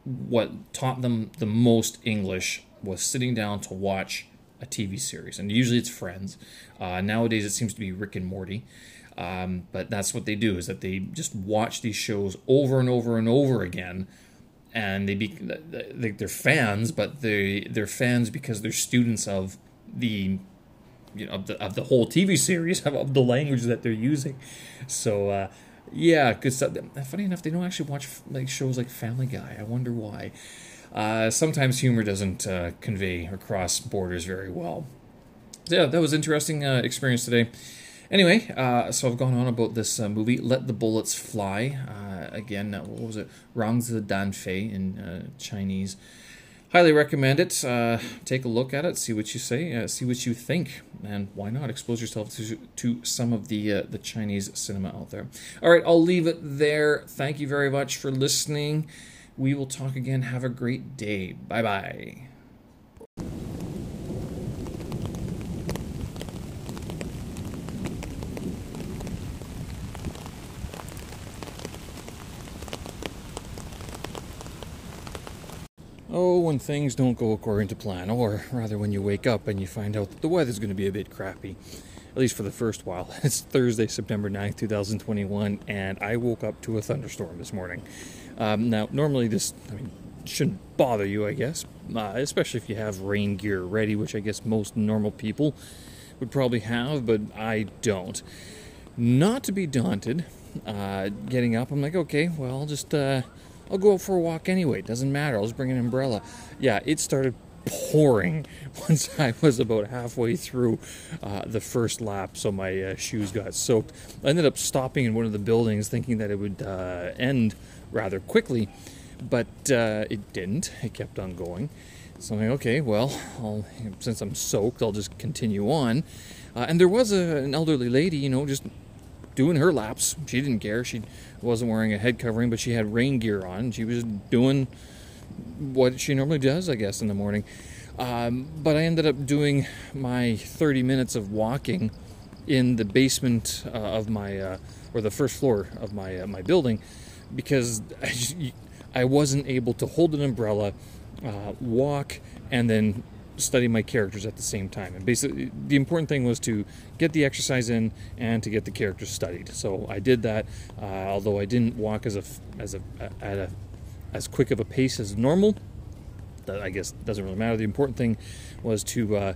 what taught them the most English was sitting down to watch a TV series, and usually it's Friends. Uh, nowadays, it seems to be Rick and Morty. Um, but that's what they do is that they just watch these shows over and over and over again, and they be they're fans, but they they're fans because they're students of the you know of the, of the whole TV series of, the language that they're using. So uh, yeah, because funny enough, they don't actually watch like shows like Family Guy. I wonder why. Uh, sometimes humor doesn't uh, convey across borders very well. So, yeah, that was interesting uh, experience today. Anyway, uh, so I've gone on about this uh, movie, Let the Bullets Fly. Uh, again, uh, what was it? Rangzi Danfei in uh, Chinese. Highly recommend it. Uh, take a look at it, see what you say, see what you think, and why not expose yourself to, to some of the the Chinese cinema out there. All right, I'll leave it there. Thank you very much for listening. We will talk again. Have a great day. Bye bye. Oh, when things don't go according to plan, or rather when you wake up and you find out that the weather's going to be a bit crappy, at least for the first while. It's Thursday, September 9th, 2021, and I woke up to a thunderstorm this morning. Um, now, normally this, I mean, shouldn't bother you, I guess, uh, especially if you have rain gear ready, which I guess most normal people would probably have, but I don't. Not to be daunted, uh, getting up, I'm like, okay, well, I'll just. Uh, I'll go out for a walk anyway. It doesn't matter. I'll just bring an umbrella. Yeah, it started pouring once I was about halfway through uh, the first lap, so my uh, shoes got soaked. I ended up stopping in one of the buildings thinking that it would uh, end rather quickly, but uh, it didn't. It kept on going. So I'm like, okay, well, I'll, since I'm soaked, I'll just continue on. Uh, and there was a, an elderly lady, you know, just doing her laps. She didn't care. She wasn't wearing a head covering, but she had rain gear on. She was doing what she normally does, I guess, in the morning. Um, but I ended up doing my 30 minutes of walking in the basement uh, of my, uh, or the first floor of my uh, my building, because I, just, I wasn't able to hold an umbrella, uh, walk, and then study my characters at the same time. And basically, the important thing was to get the exercise in and to get the characters studied. So I did that, uh, although I didn't walk as a as a at a as quick of a pace as normal. That I guess doesn't really matter. The important thing was to uh,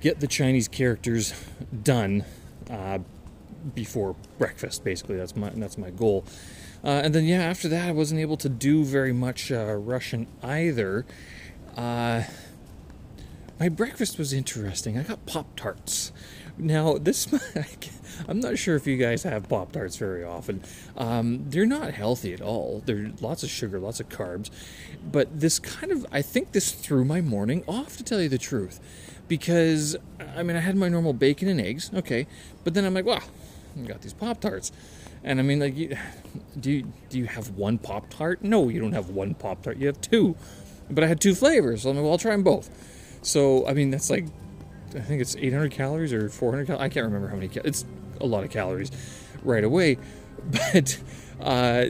get the Chinese characters done uh, before breakfast. Basically, that's my that's my goal. Uh, and then yeah, after that, I wasn't able to do very much uh, Russian either. My breakfast was interesting. I got Pop Tarts. Now, this, I'm not sure if you guys have Pop Tarts very often. Um, they're not healthy at all. They're lots of sugar, lots of carbs. But this kind of, I think this threw my morning off, to tell you the truth. Because, I mean, I had my normal bacon and eggs, okay. But then I'm like, wow, I got these Pop Tarts. And I mean, like, do you, do you have one Pop Tart? No, you don't have one Pop Tart. You have two. But I had two flavors. So I'm like, well, I'll try them both. So I mean, that's like I think it's 800 calories or 400. Cal- I can't remember how many. Cal- it's a lot of calories right away, but uh,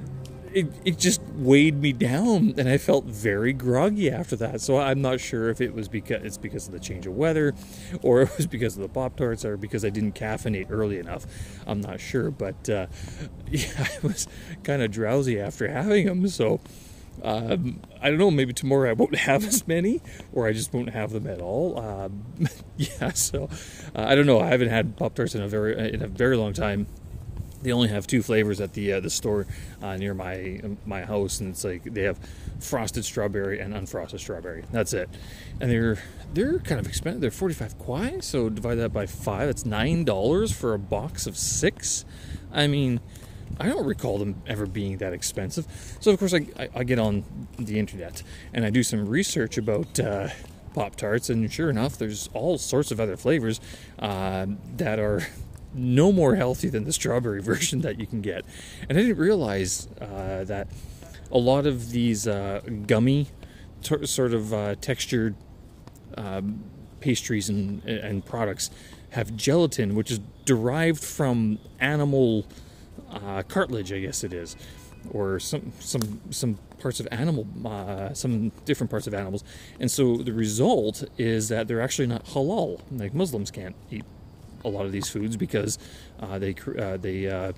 it it just weighed me down, and I felt very groggy after that. So I'm not sure if it was because it's because of the change of weather, or it was because of the pop tarts, or because I didn't caffeinate early enough. I'm not sure, but uh, yeah, I was kind of drowsy after having them. So um, I don't know. Maybe tomorrow I won't have as many, or I just won't have them at all. Um, yeah. So uh, I don't know. I haven't had pop tarts in a very in a very long time. They only have two flavors at the uh, the store uh, near my my house, and it's like they have frosted strawberry and unfrosted strawberry. That's it, and they're they're kind of expensive. They're forty five kwai, so divide that by five. It's nine dollars for a box of six. I mean I don't recall them ever being that expensive. So of course I, I, I get on the internet and I do some research about uh, Pop Tarts, and sure enough, there's all sorts of other flavors uh, that are no more healthy than the strawberry version that you can get. And I didn't realize uh, that a lot of these uh, gummy t- sort of uh, textured um, pastries and, and products have gelatin, which is derived from animal uh, cartilage, I guess it is, or some some some parts of animal, uh, some different parts of animals, and so the result is that they're actually not halal. Like Muslims can't eat a lot of these foods because uh, they uh, they uh,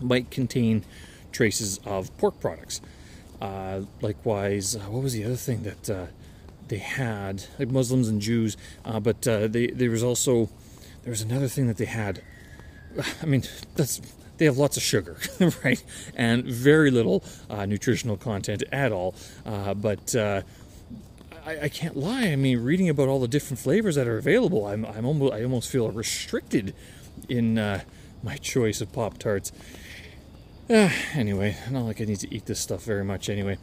might contain traces of pork products. Uh, likewise, what was the other thing that they had? Like Muslims and Jews, but they there was also there was another thing that they had. I mean, that's they have lots of sugar, right? And very little uh, nutritional content at all. Uh, but uh, I, I, can't lie. I mean, reading about all the different flavors that are available, I'm, I'm almost, I almost feel restricted in uh, my choice of Pop Tarts. Anyway, not like I need to eat this stuff very much anyway.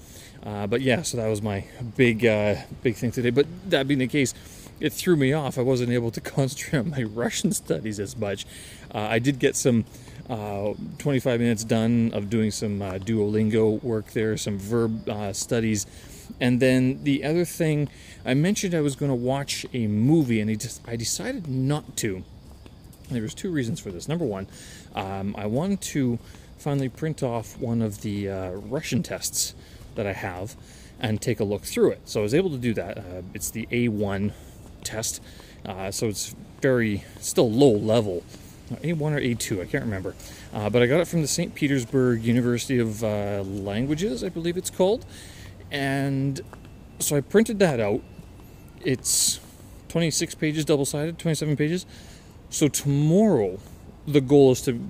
Uh, but yeah, so that was my big, uh, big thing today. But that being the case, it threw me off. I wasn't able to concentrate on my Russian studies as much. Uh, I did get some uh, 25 minutes done of doing some uh, Duolingo work there, some verb uh, studies. And then the other thing, I mentioned I was going to watch a movie, and I, just, I decided not to. There was two reasons for this. Number one, um, I wanted to finally print off one of the uh, Russian tests that I have and take a look through it. So I was able to do that. Uh, it's the A1 test, uh, so it's very still low level. A1 or A2, I can't remember. Uh, but I got it from the St. Petersburg University of uh, Languages, I believe it's called. And so I printed that out. It's 26 pages double sided, 27 pages. So tomorrow, the goal is to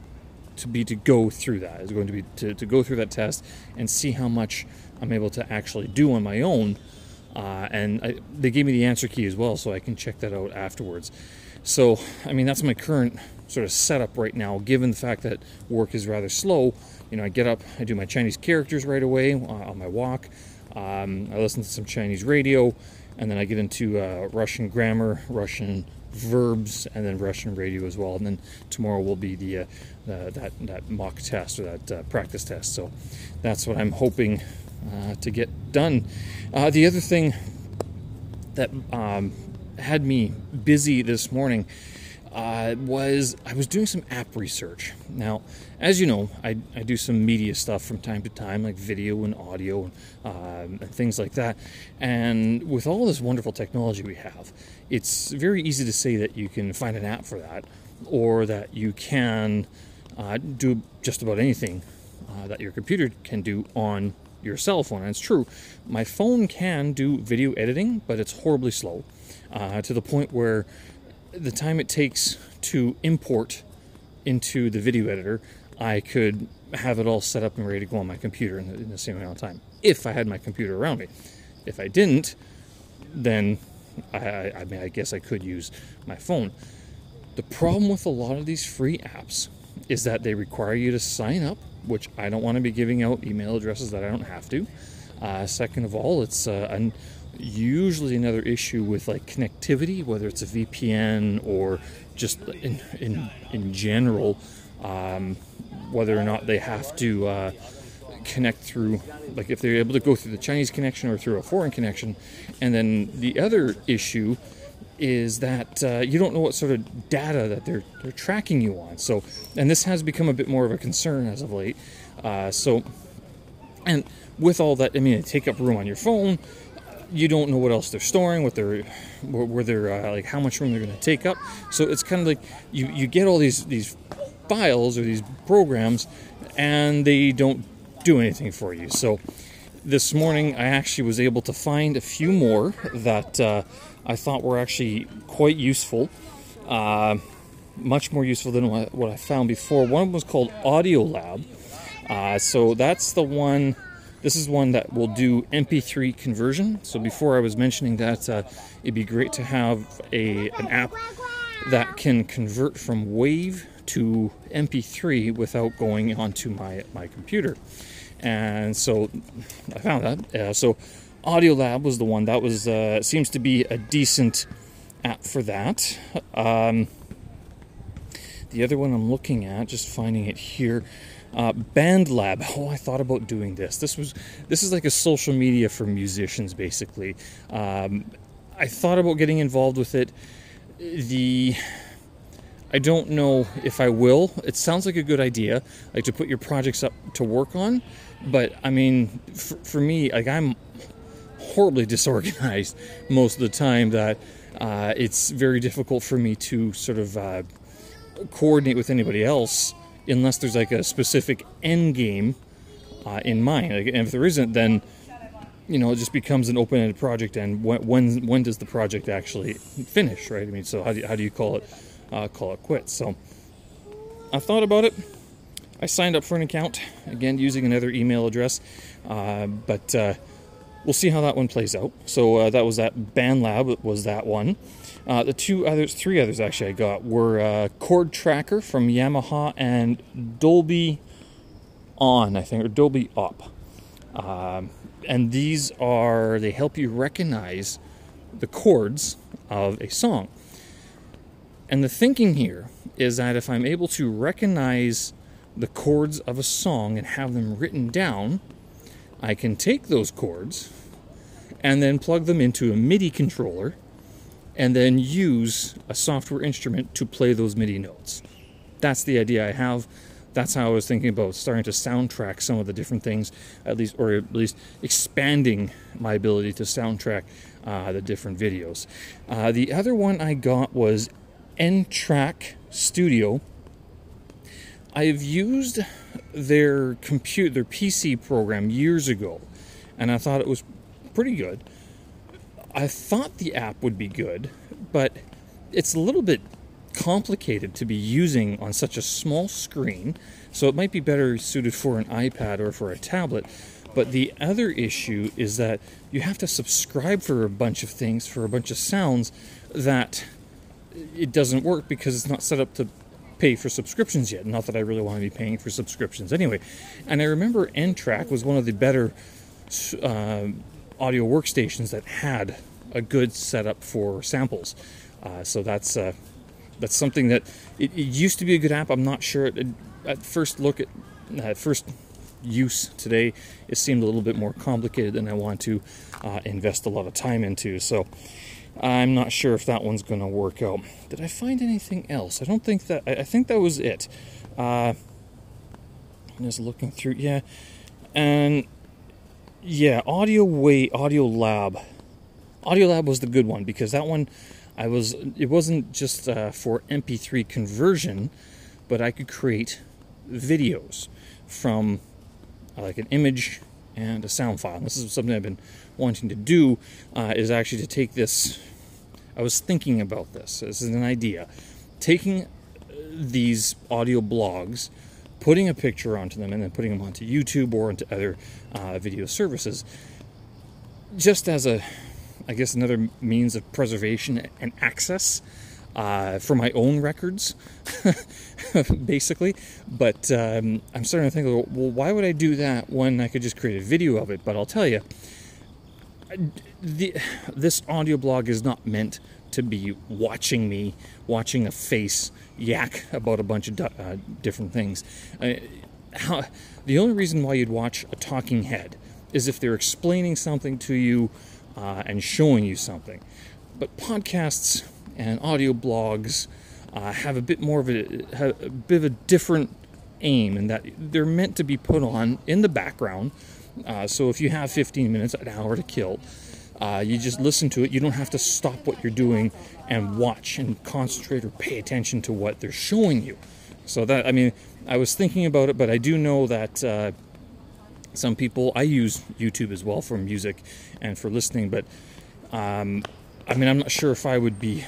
to be to go through that. Is going to be to, to go through that test and see how much I'm able to actually do on my own. Uh, and I, they gave me the answer key as well, so I can check that out afterwards. So, I mean, that's my current sort of setup right now, given the fact that work is rather slow. You know, I get up, I do my Chinese characters right away uh, on my walk. Um, I listen to some Chinese radio, and then I get into uh, Russian grammar, Russian verbs, and then Russian radio as well. And then tomorrow will be the uh, that that mock test or that uh, practice test. So that's what I'm hoping uh, to get done. Uh, the other thing that um, had me busy this morning uh, was I was doing some app research. Now, as you know, I, I do some media stuff from time to time, like video and audio uh, and things like that. And with all this wonderful technology we have, it's very easy to say that you can find an app for that, or that you can uh, do just about anything uh, that your computer can do on your cell phone. And it's true, my phone can do video editing, but it's horribly slow uh, to the point where the time it takes to import into the video editor, I could have it all set up and ready to go on my computer in the, in the same amount of time if I had my computer around me. If I didn't, then I, I, mean, I guess I could use my phone. The problem with a lot of these free apps is that they require you to sign up, which I don't want to be giving out email addresses that I don't have to. Uh, second of all, it's uh, an, usually another issue with like connectivity, whether it's a VPN or just in in, in general, um, whether or not they have to uh, connect through, like if they're able to go through the Chinese connection or through a foreign connection, and then the other issue is that uh, you don't know what sort of data that they're they're tracking you on. So, and this has become a bit more of a concern as of late. Uh, so, and with all that, I mean, it take up room on your phone you don't know what else they're storing, what they're, where they're uh, like, how much room they're going to take up. So it's kind of like you you get all these these files or these programs, and they don't do anything for you. So this morning, I actually was able to find a few more that uh, I thought were actually quite useful. Uh, much more useful than what I found before. One was called Audio Lab. Uh, so that's the one this is one that will do MP3 conversion. So before I was mentioning that uh, it'd be great to have a an app that can convert from WAV to MP3 without going onto my my computer. And so I found that. Uh, so Audiolab was the one that was uh, seems to be a decent app for that. Um, the other one I'm looking at, just finding it here, uh, BandLab. Oh, I thought about doing this. This was this is like a social media for musicians, basically. Um, I thought about getting involved with it. The I don't know if I will. It sounds like a good idea, like to put your projects up to work on. But I mean, for, for me, like I'm horribly disorganized most of the time. That uh, it's very difficult for me to sort of uh, coordinate with anybody else unless there's like a specific end game uh, in mind. Like, and if there isn't, then you know it just becomes an open-ended project. And when when, when does the project actually finish? Right? I mean, so how do you, how do you call it uh, call it quits? So I thought about it. I signed up for an account again using another email address, uh, but uh, we'll see how that one plays out. So uh, that was that band lab. was that one. Uh, the two others, three others actually I got were uh, Chord Tracker from Yamaha and Dolby On, I think, or Dolby Op. Um, and these are, they help you recognize the chords of a song. And the thinking here is that if I'm able to recognize the chords of a song and have them written down, I can take those chords and then plug them into a MIDI controller and then use a software instrument to play those MIDI notes. That's the idea I have. That's how I was thinking about starting to soundtrack some of the different things, at least, or at least expanding my ability to soundtrack uh, the different videos. Uh, the other one I got was N-Track Studio. I've used their compute their PC program years ago, and I thought it was pretty good. I thought the app would be good, but it's a little bit complicated to be using on such a small screen, so it might be better suited for an iPad or for a tablet. But the other issue is that you have to subscribe for a bunch of things, for a bunch of sounds that it doesn't work because it's not set up to pay for subscriptions yet. Not that I really want to be paying for subscriptions anyway. And I remember N-Track was one of the better uh, audio workstations that had a good setup for samples. Uh, so that's uh, that's something that it, it, used to be a good app. I'm not sure. It, at first look at at first use today, it seemed a little bit more complicated than I want to uh, invest a lot of time into. So I'm not sure if that one's going to work out. Did I find anything else? I don't think that. I, I think that was it. Uh, just looking through, yeah, and yeah, Audio Way, Audio Lab. Audio Lab was the good one because that one, I was. It wasn't just uh, for MP3 conversion, but I could create videos from uh, like an image and a sound file. this is something I've been wanting to do uh, is actually to take this. I was thinking about this. This is an idea. Taking uh, these audio blogs, putting a picture onto them, and then putting them onto YouTube or into other uh, video services, just as a, I guess, another means of preservation and access. Uh, for my own records, basically. But um, I'm starting to think, well, why would I do that when I could just create a video of it? But I'll tell you, the, this audio blog is not meant to be watching me, watching a face yak about a bunch of uh, different things. Uh, how, the only reason why you'd watch a talking head is if they're explaining something to you uh, and showing you something. But podcasts and audio blogs uh, have a bit more of a, a bit of a different aim in that they're meant to be put on in the background uh, so if you have 15 minutes, an hour to kill, uh, you just listen to it. You don't have to stop what you're doing and watch and concentrate or pay attention to what they're showing you. So that I mean, I was thinking about it, but I do know that uh, some people I use YouTube as well for music and for listening. But um, I mean, I'm not sure if I would be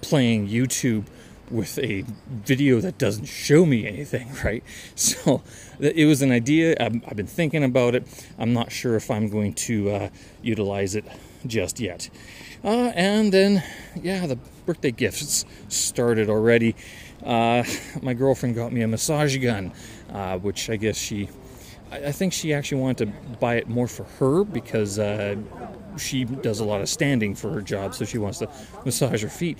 playing YouTube with a video that doesn't show me anything, right? So it was an idea. I've, I've been thinking about it. I'm not sure if I'm going to uh, utilize it just yet. Uh, and then, yeah, the birthday gifts started already. Uh, my girlfriend got me a massage gun, uh, which I guess she, I think she actually wanted to buy it more for her because uh, she does a lot of standing for her job, so she wants to massage her feet.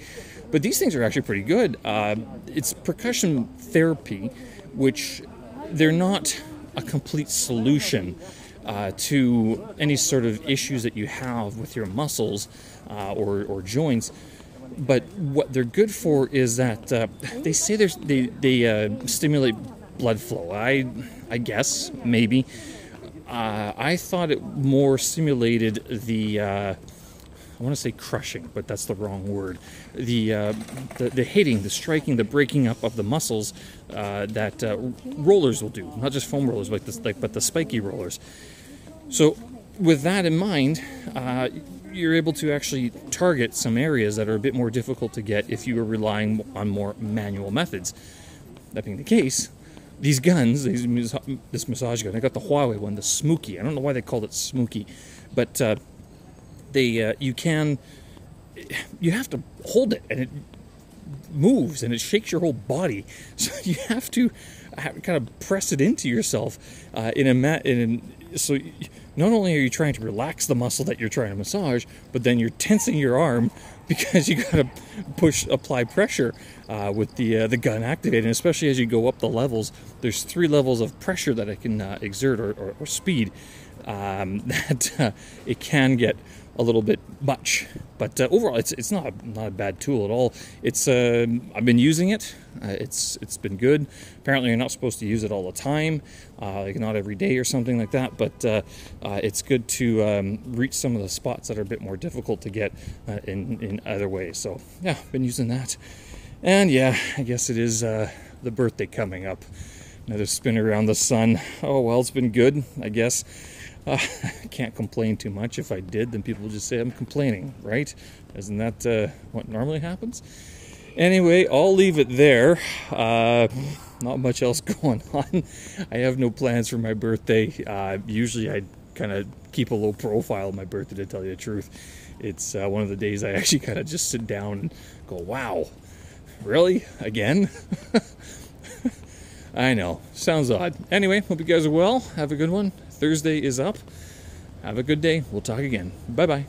But these things are actually pretty good. Uh, it's percussion therapy, which they're not a complete solution uh, to any sort of issues that you have with your muscles uh, or, or joints. But what they're good for is that uh, they say they they uh, stimulate blood flow. I I guess maybe. Uh, I thought it more stimulated the uh, I want to say crushing, but that's the wrong word. The, uh, the, the hitting, the striking, the breaking up of the muscles uh, that rollers will do. Not just foam rollers, like, but the spiky rollers. So, with that in mind, you're able to actually target some areas that are a bit more difficult to get if you are relying on more manual methods. That being the case, these guns, these, this massage gun, I got the Huawei one, the Smokey. I don't know why they called it Smokey, but uh, they uh, you can you have to hold it and it moves and it shakes your whole body. So you have to kind of press it into yourself uh, in a mat. In so not only are you trying to relax the muscle that you're trying to massage, but then you're tensing your arm because you got to push apply pressure uh, with the uh, the gun activated. And especially as you go up the levels, there's three levels of pressure that it can uh, exert or, or, or speed. Um, that uh, it can get a little bit much. But uh, overall, it's it's not a, not a bad tool at all. It's uh, I've been using it. Uh, it's it's been good. Apparently, you're not supposed to use it all the time, uh, like not every day or something like that. But uh, uh, it's good to um, reach some of the spots that are a bit more difficult to get in in other ways. So yeah, been using that. And yeah, I guess it is the birthday coming up. Another spin around the sun. Oh well, it's been good, I guess. Uh, I can't complain too much. If I did, then people would just say I'm complaining, right? Isn't that uh, what normally happens? Anyway, I'll leave it there. Uh, not much else going on. I have no plans for my birthday. Uh, usually, I kind of keep a low profile on my birthday, to tell you the truth. It's uh, one of the days I actually kind of just sit down and go, wow, really? Again? I know. Sounds odd. Anyway, hope you guys are well. Have a good one. Thursday is up. Have a good day. We'll talk again. Bye bye.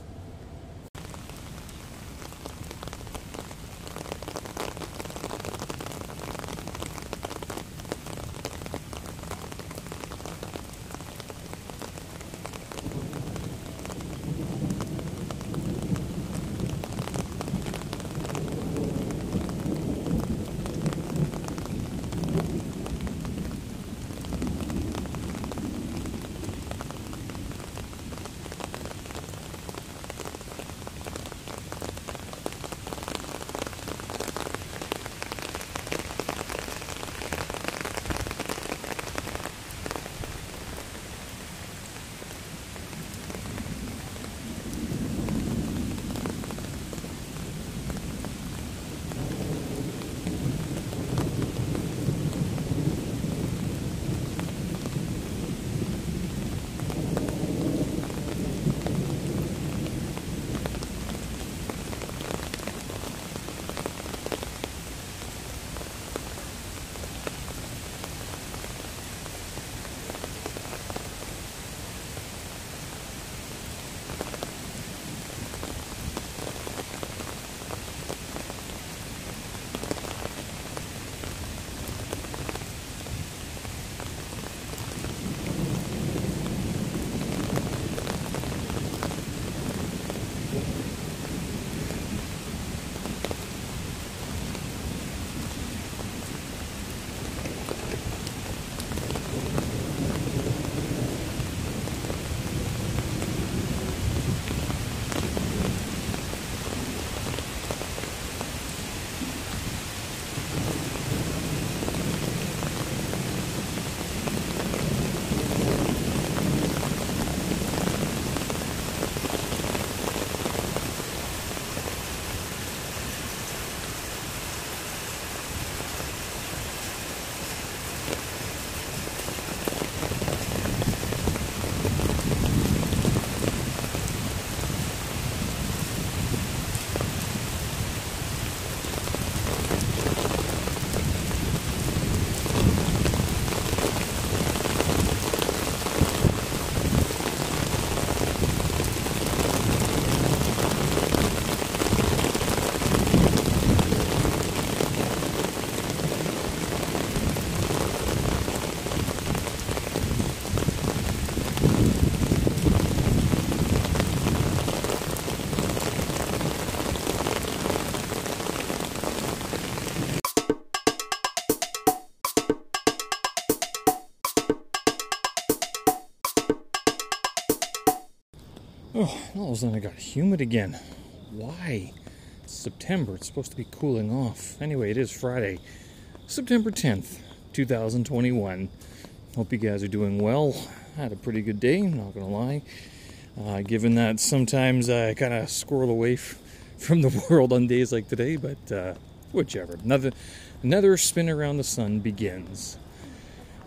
Oh, all of a sudden it got humid again. Why? It's September. It's supposed to be cooling off. Anyway, it is Friday, September 10th, 2021. Hope you guys are doing well. Had a pretty good day, not gonna lie. Uh, given that sometimes I kind of squirrel away f- from the world on days like today, but uh, whichever. Another, another spin around the sun begins.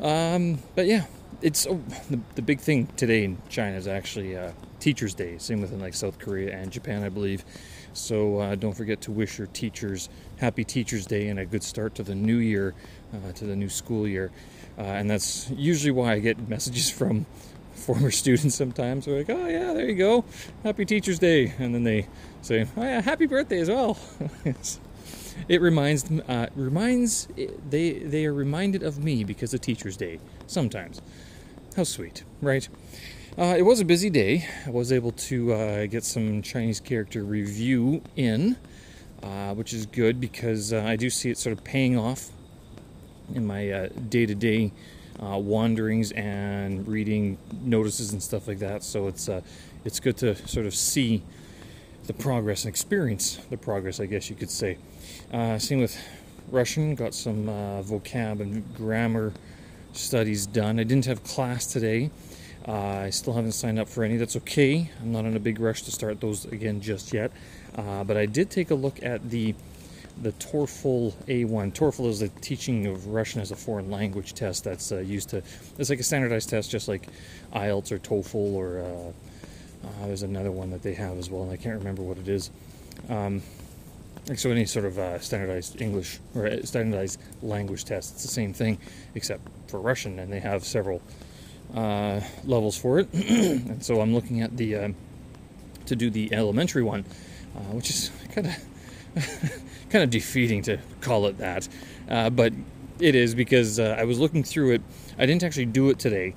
Um, but yeah, it's oh, the, the big thing today in China is actually uh, Teachers' Day. Same with in like South Korea and Japan, I believe. So uh, don't forget to wish your teachers happy Teachers' Day and a good start to the new year, uh, to the new school year. Uh, and that's usually why I get messages from former students sometimes. They're like, "Oh yeah, there you go, Happy Teachers' Day," and then they say, "Oh yeah, Happy Birthday as well." it reminds them, uh, reminds they they are reminded of me because of Teachers' Day sometimes. How sweet, right? Uh, it was a busy day. I was able to uh, get some Chinese character review in, uh, which is good because uh, I do see it sort of paying off in my day to day wanderings and reading notices and stuff like that. So it's uh, it's good to sort of see the progress and experience the progress, I guess you could say. Uh, same with Russian, got some vocab and grammar studies done. I didn't have class today. Uh, I still haven't signed up for any. That's okay. I'm not in a big rush to start those again just yet. Uh, but I did take a look at the the TORFL A1. TORFL is the teaching of Russian as a foreign language test that's uh, used to. It's like a standardized test, just like IELTS or TOEFL or uh, uh, there's another one that they have as well, and I can't remember what it is. Um, so any sort of uh, standardized English or standardized language test, it's the same thing, except for Russian, and they have several uh, levels for it. and so I'm looking at the uh, to do the elementary one, uh, which is kind of kind of defeating to call it that, uh, but it is because uh, I was looking through it. I didn't actually do it today.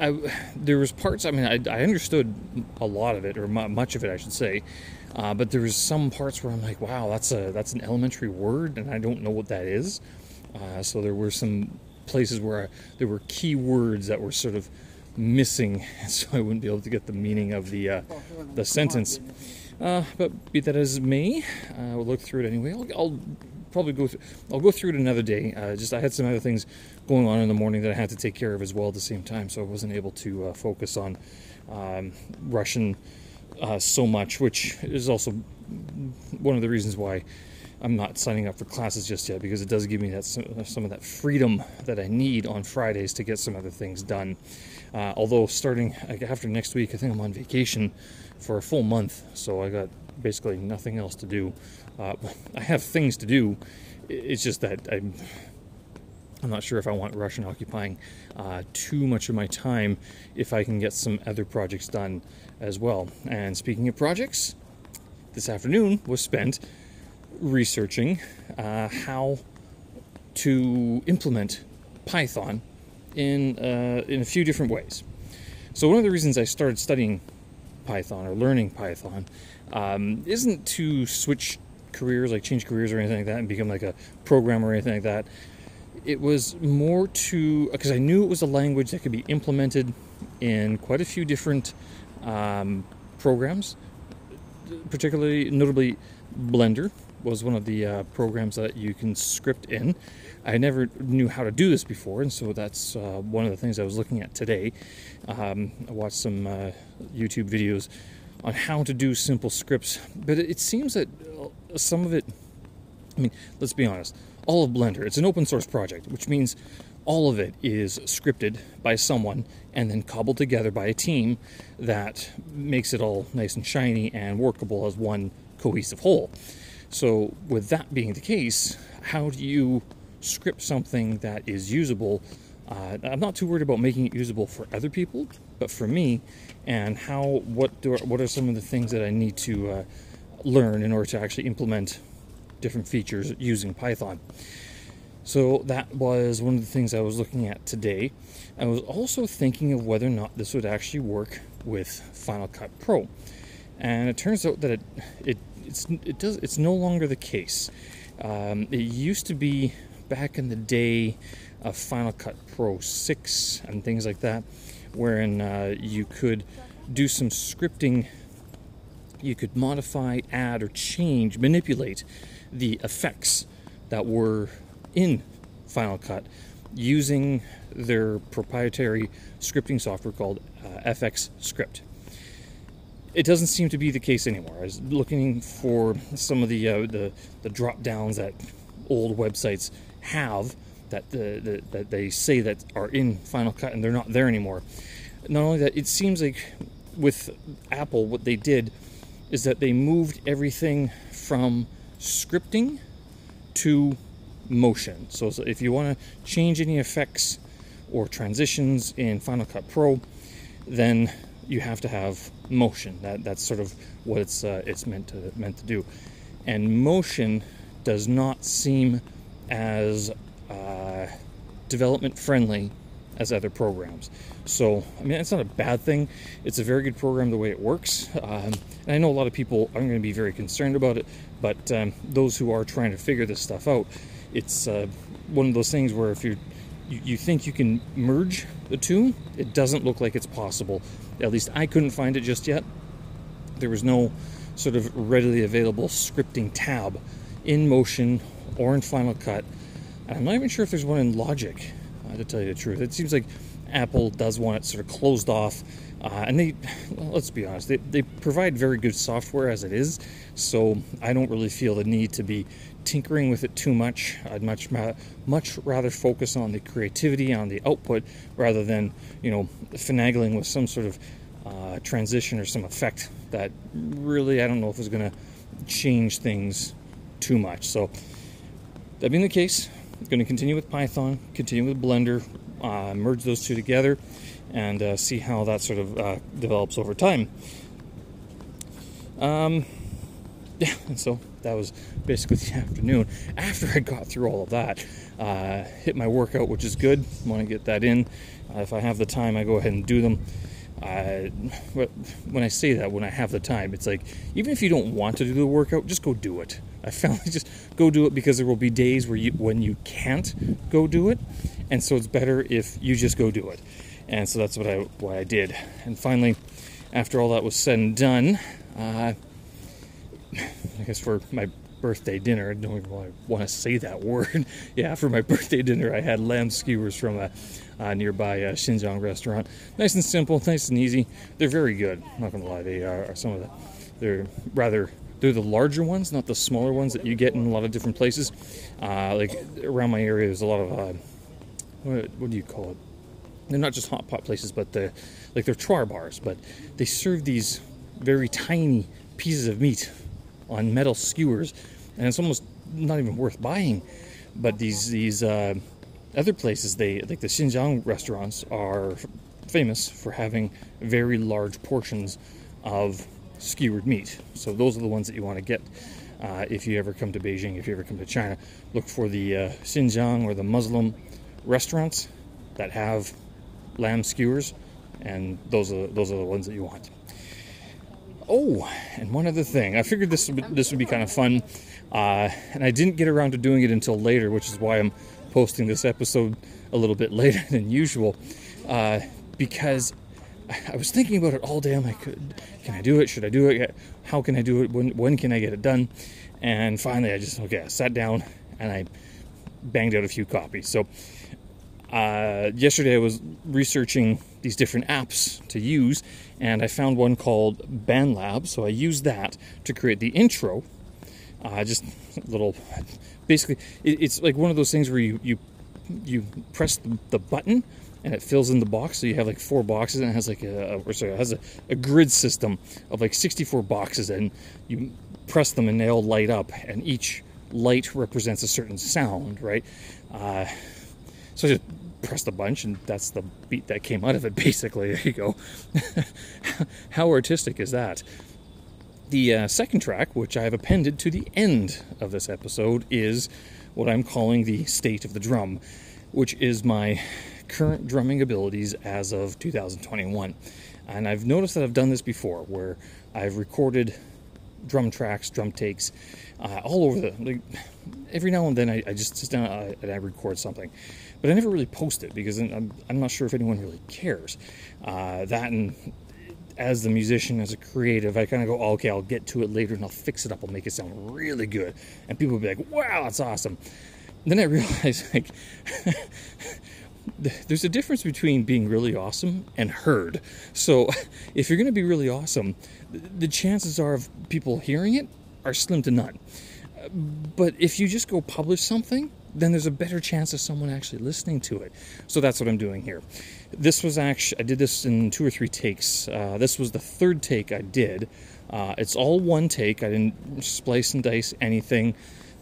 I, there was parts. I mean, I, I, understood a lot of it, or much of it, I should say. Uh, but there was some parts where I'm like, wow, that's a that's an elementary word, and I don't know what that is. Uh, so there were some places where I, there were key words that were sort of missing, so I wouldn't be able to get the meaning of the uh, the sentence. Uh, but be that as may, uh, we'll look through it anyway. I'll, I'll probably go. Through, I'll go through it another day. Uh, just I had some other things going on in the morning that I had to take care of as well at the same time, so I wasn't able to uh, focus on um, Russian uh, so much, which is also one of the reasons why I'm not signing up for classes just yet because it does give me that some of that freedom that I need on Fridays to get some other things done. Uh, although starting after next week, I think I'm on vacation for a full month, so I got basically nothing else to do. Uh, I have things to do. It's just that I'm I'm not sure if I want Russian occupying uh, too much of my time if I can get some other projects done as well. And speaking of projects, this afternoon was spent researching uh, how to implement Python in uh, in a few different ways. So one of the reasons I started studying Python or learning Python um, isn't to switch careers, like change careers or anything like that, and become like a programmer or anything like that. It was more to because I knew it was a language that could be implemented in quite a few different um, programs, particularly notably Blender, was one of the uh, programs that you can script in. I never knew how to do this before, and so that's uh, one of the things I was looking at today. Um, I watched some uh, YouTube videos on how to do simple scripts, but it, seems that uh, some of it, I mean, let's be honest, all of Blender, it's an open source project, which means all of it is scripted by someone and then cobbled together by a team that makes it all nice and shiny and workable as one cohesive whole. So, with that being the case, how do you script something that is usable? Uh, I'm not too worried about making it usable for other people, but for me, and how what do what are some of the things that I need to uh, learn in order to actually implement different features using Python. So that was one of the things I was looking at today. I was also thinking of whether or not this would actually work with Final Cut Pro, and it turns out that it it it's it does it's no longer the case. Um, it used to be back in the day of Final Cut Pro 6 and things like that, wherein uh, you could do some scripting. You could modify, add, or change, manipulate the effects that were in Final Cut using their proprietary scripting software called uh, FX Script it doesn't seem to be the case anymore. I was looking for some of the uh, the, the drop downs that old websites have, that the, the that they say that are in Final Cut and they're not there anymore. Not only that, it seems like with Apple, what they did is that they moved everything from scripting to motion. So, so if you want to change any effects or transitions in Final Cut Pro, then you have to have motion. That that's sort of what it's uh, it's meant to meant to do. And motion does not seem as uh, development friendly as other programs. So, I mean, it's not a bad thing. It's a very good program the way it works. Um, and I know a lot of people are going to be very concerned about it, but um, those who are trying to figure this stuff out, it's uh, one of those things where if you you think you can merge the two, it doesn't look like it's possible. At least I couldn't find it just yet. There was no sort of readily available scripting tab in Motion or in Final Cut. And I'm not even sure if there's one in Logic, uh, to tell you the truth. It seems like Apple does want it sort of closed off. Uh, and they, well, let's be honest, they, they provide very good software as it is. So I don't really feel the need to be tinkering with it too much. I'd much much rather focus on the creativity, on the output, rather than you know finagling with some sort of uh, transition or some effect that really I don't know if is going to change things too much. So that being the case, I'm going to continue with Python, continue with Blender, uh, merge those two together, and uh, see how that sort of uh, develops over time. Um, yeah, and so that was basically the afternoon. After I got through all of that, uh, hit my workout, which is good. Want to get that in. Uh, if I have the time, I go ahead and do them. Uh, when I say that, when I have the time, it's like even if you don't want to do the workout, just go do it. I found just go do it because there will be days where you when you can't go do it, and so it's better if you just go do it. And so that's what I why I did. And finally, after all that was said and done, uh, I guess for my birthday dinner, I don't even want to say that word. yeah, for my birthday dinner, I had lamb skewers from a, a nearby uh, Xinjiang restaurant. Nice and simple, nice and easy. They're very good. I'm not gonna lie, they are, some of the. They're rather they're the larger ones, not the smaller ones that you get in a lot of different places. Uh, like around my area, there's a lot of uh, what, what, do you call it? They're not just hot pot places, but the like they're char bars, but they serve these very tiny pieces of meat on metal skewers, and it's almost not even worth buying. But these these uh, other places, they like the Xinjiang restaurants, are famous for having very large portions of skewered meat. So those are the ones that you want to get uh, if you ever come to Beijing, if you ever come to China. Look for the uh, Xinjiang or the Muslim restaurants that have lamb skewers, and those are those are the ones that you want. Oh, and one other thing, I figured this would, this would be kind of fun, uh, and I didn't get around to doing it until later, which is why I'm posting this episode a little bit later than usual, uh, because I was thinking about it all day. I'm like, can I do it? Should I do it? How can I do it? When, when can I get it done? And finally, I just, okay, I sat down and I banged out a few copies. So, uh, yesterday I was researching these different apps to use, and I found one called BandLab. So I used that to create the intro. Uh, just a little, basically, it, it's like one of those things where you you you press the, the button and it fills in the box. So you have like four boxes, and it has like a, or sorry, it has a, a grid system of like 64 boxes, and you press them and they all light up, and each light represents a certain sound, right? Uh, so I just pressed a bunch, and that's the beat that came out of it. Basically, there you go. How artistic is that? The uh, second track, which I have appended to the end of this episode, is what I'm calling the state of the drum, which is my current drumming abilities as of 2021. And I've noticed that I've done this before where I've recorded drum tracks, drum takes, uh, all over the. Like, every now and then I, I just sit down and I record something, but I never really post it because I'm, I'm not sure if anyone really cares. Uh, that and as the musician, as a creative, I kind of go, oh, okay, I'll get to it later and I'll fix it up. I'll make it sound really good, and people will be like, wow, that's awesome. And then I realize like there's a difference between being really awesome and heard. So, if you're going to be really awesome, the chances are of people hearing it are slim to none. But if you just go publish something, then there's a better chance of someone actually listening to it. So that's what I'm doing here. This was actually, I did this in two or three takes. Uh, this was the third take I did. Uh, it's all one take. I didn't splice and dice anything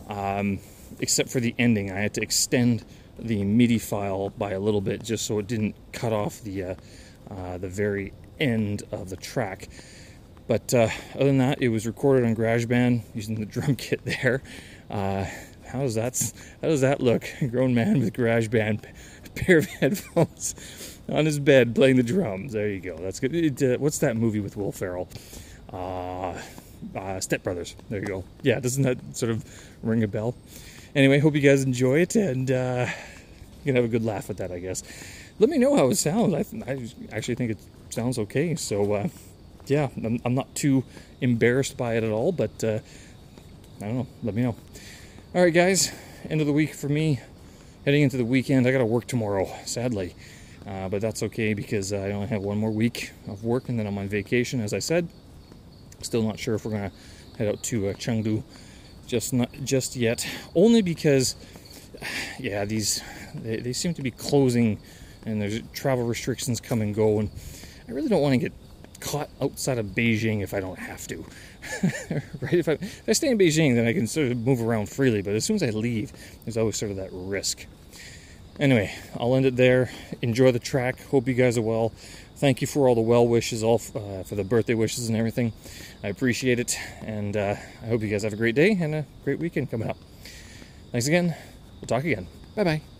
um, except for the ending. I had to extend the MIDI file by a little bit just so it didn't cut off the, uh, uh the very end of the track. But uh, other than that, it was recorded on GarageBand using the drum kit there. How does that how does that look? A grown man with GarageBand, pair of headphones on his bed playing the drums. There you go. That's good. It, uh, what's that movie with Will Ferrell? Uh, uh, Step Brothers. There you go. Yeah, doesn't that sort of ring a bell? Anyway, hope you guys enjoy it and uh, you can have a good laugh at that, I guess. Let me know how it sounds. I, I actually think it sounds okay. So, uh, yeah, I'm, I'm, not too embarrassed by it at all, but uh, I don't know. Let me know. All right, guys, end of the week for me. Heading into the weekend, I got to work tomorrow, sadly. Uh, but that's okay because I only have one more week of work and then I'm on vacation, as I said. Still not sure if we're going to head out to uh, Chengdu just not just yet. Only because, yeah, these they, they seem to be closing and there's travel restrictions come and go. And I really don't want to get caught outside of Beijing if I don't have to. right? If I, if I stay in Beijing, then I can sort of move around freely. But as soon as I leave, there's always sort of that risk. Anyway, I'll end it there. Enjoy the track. Hope you guys are well. Thank you for all the well wishes, all uh, for the birthday wishes and everything. I appreciate it, and uh, I hope you guys have a great day and a great weekend coming up. Thanks again. We'll talk again. Bye bye.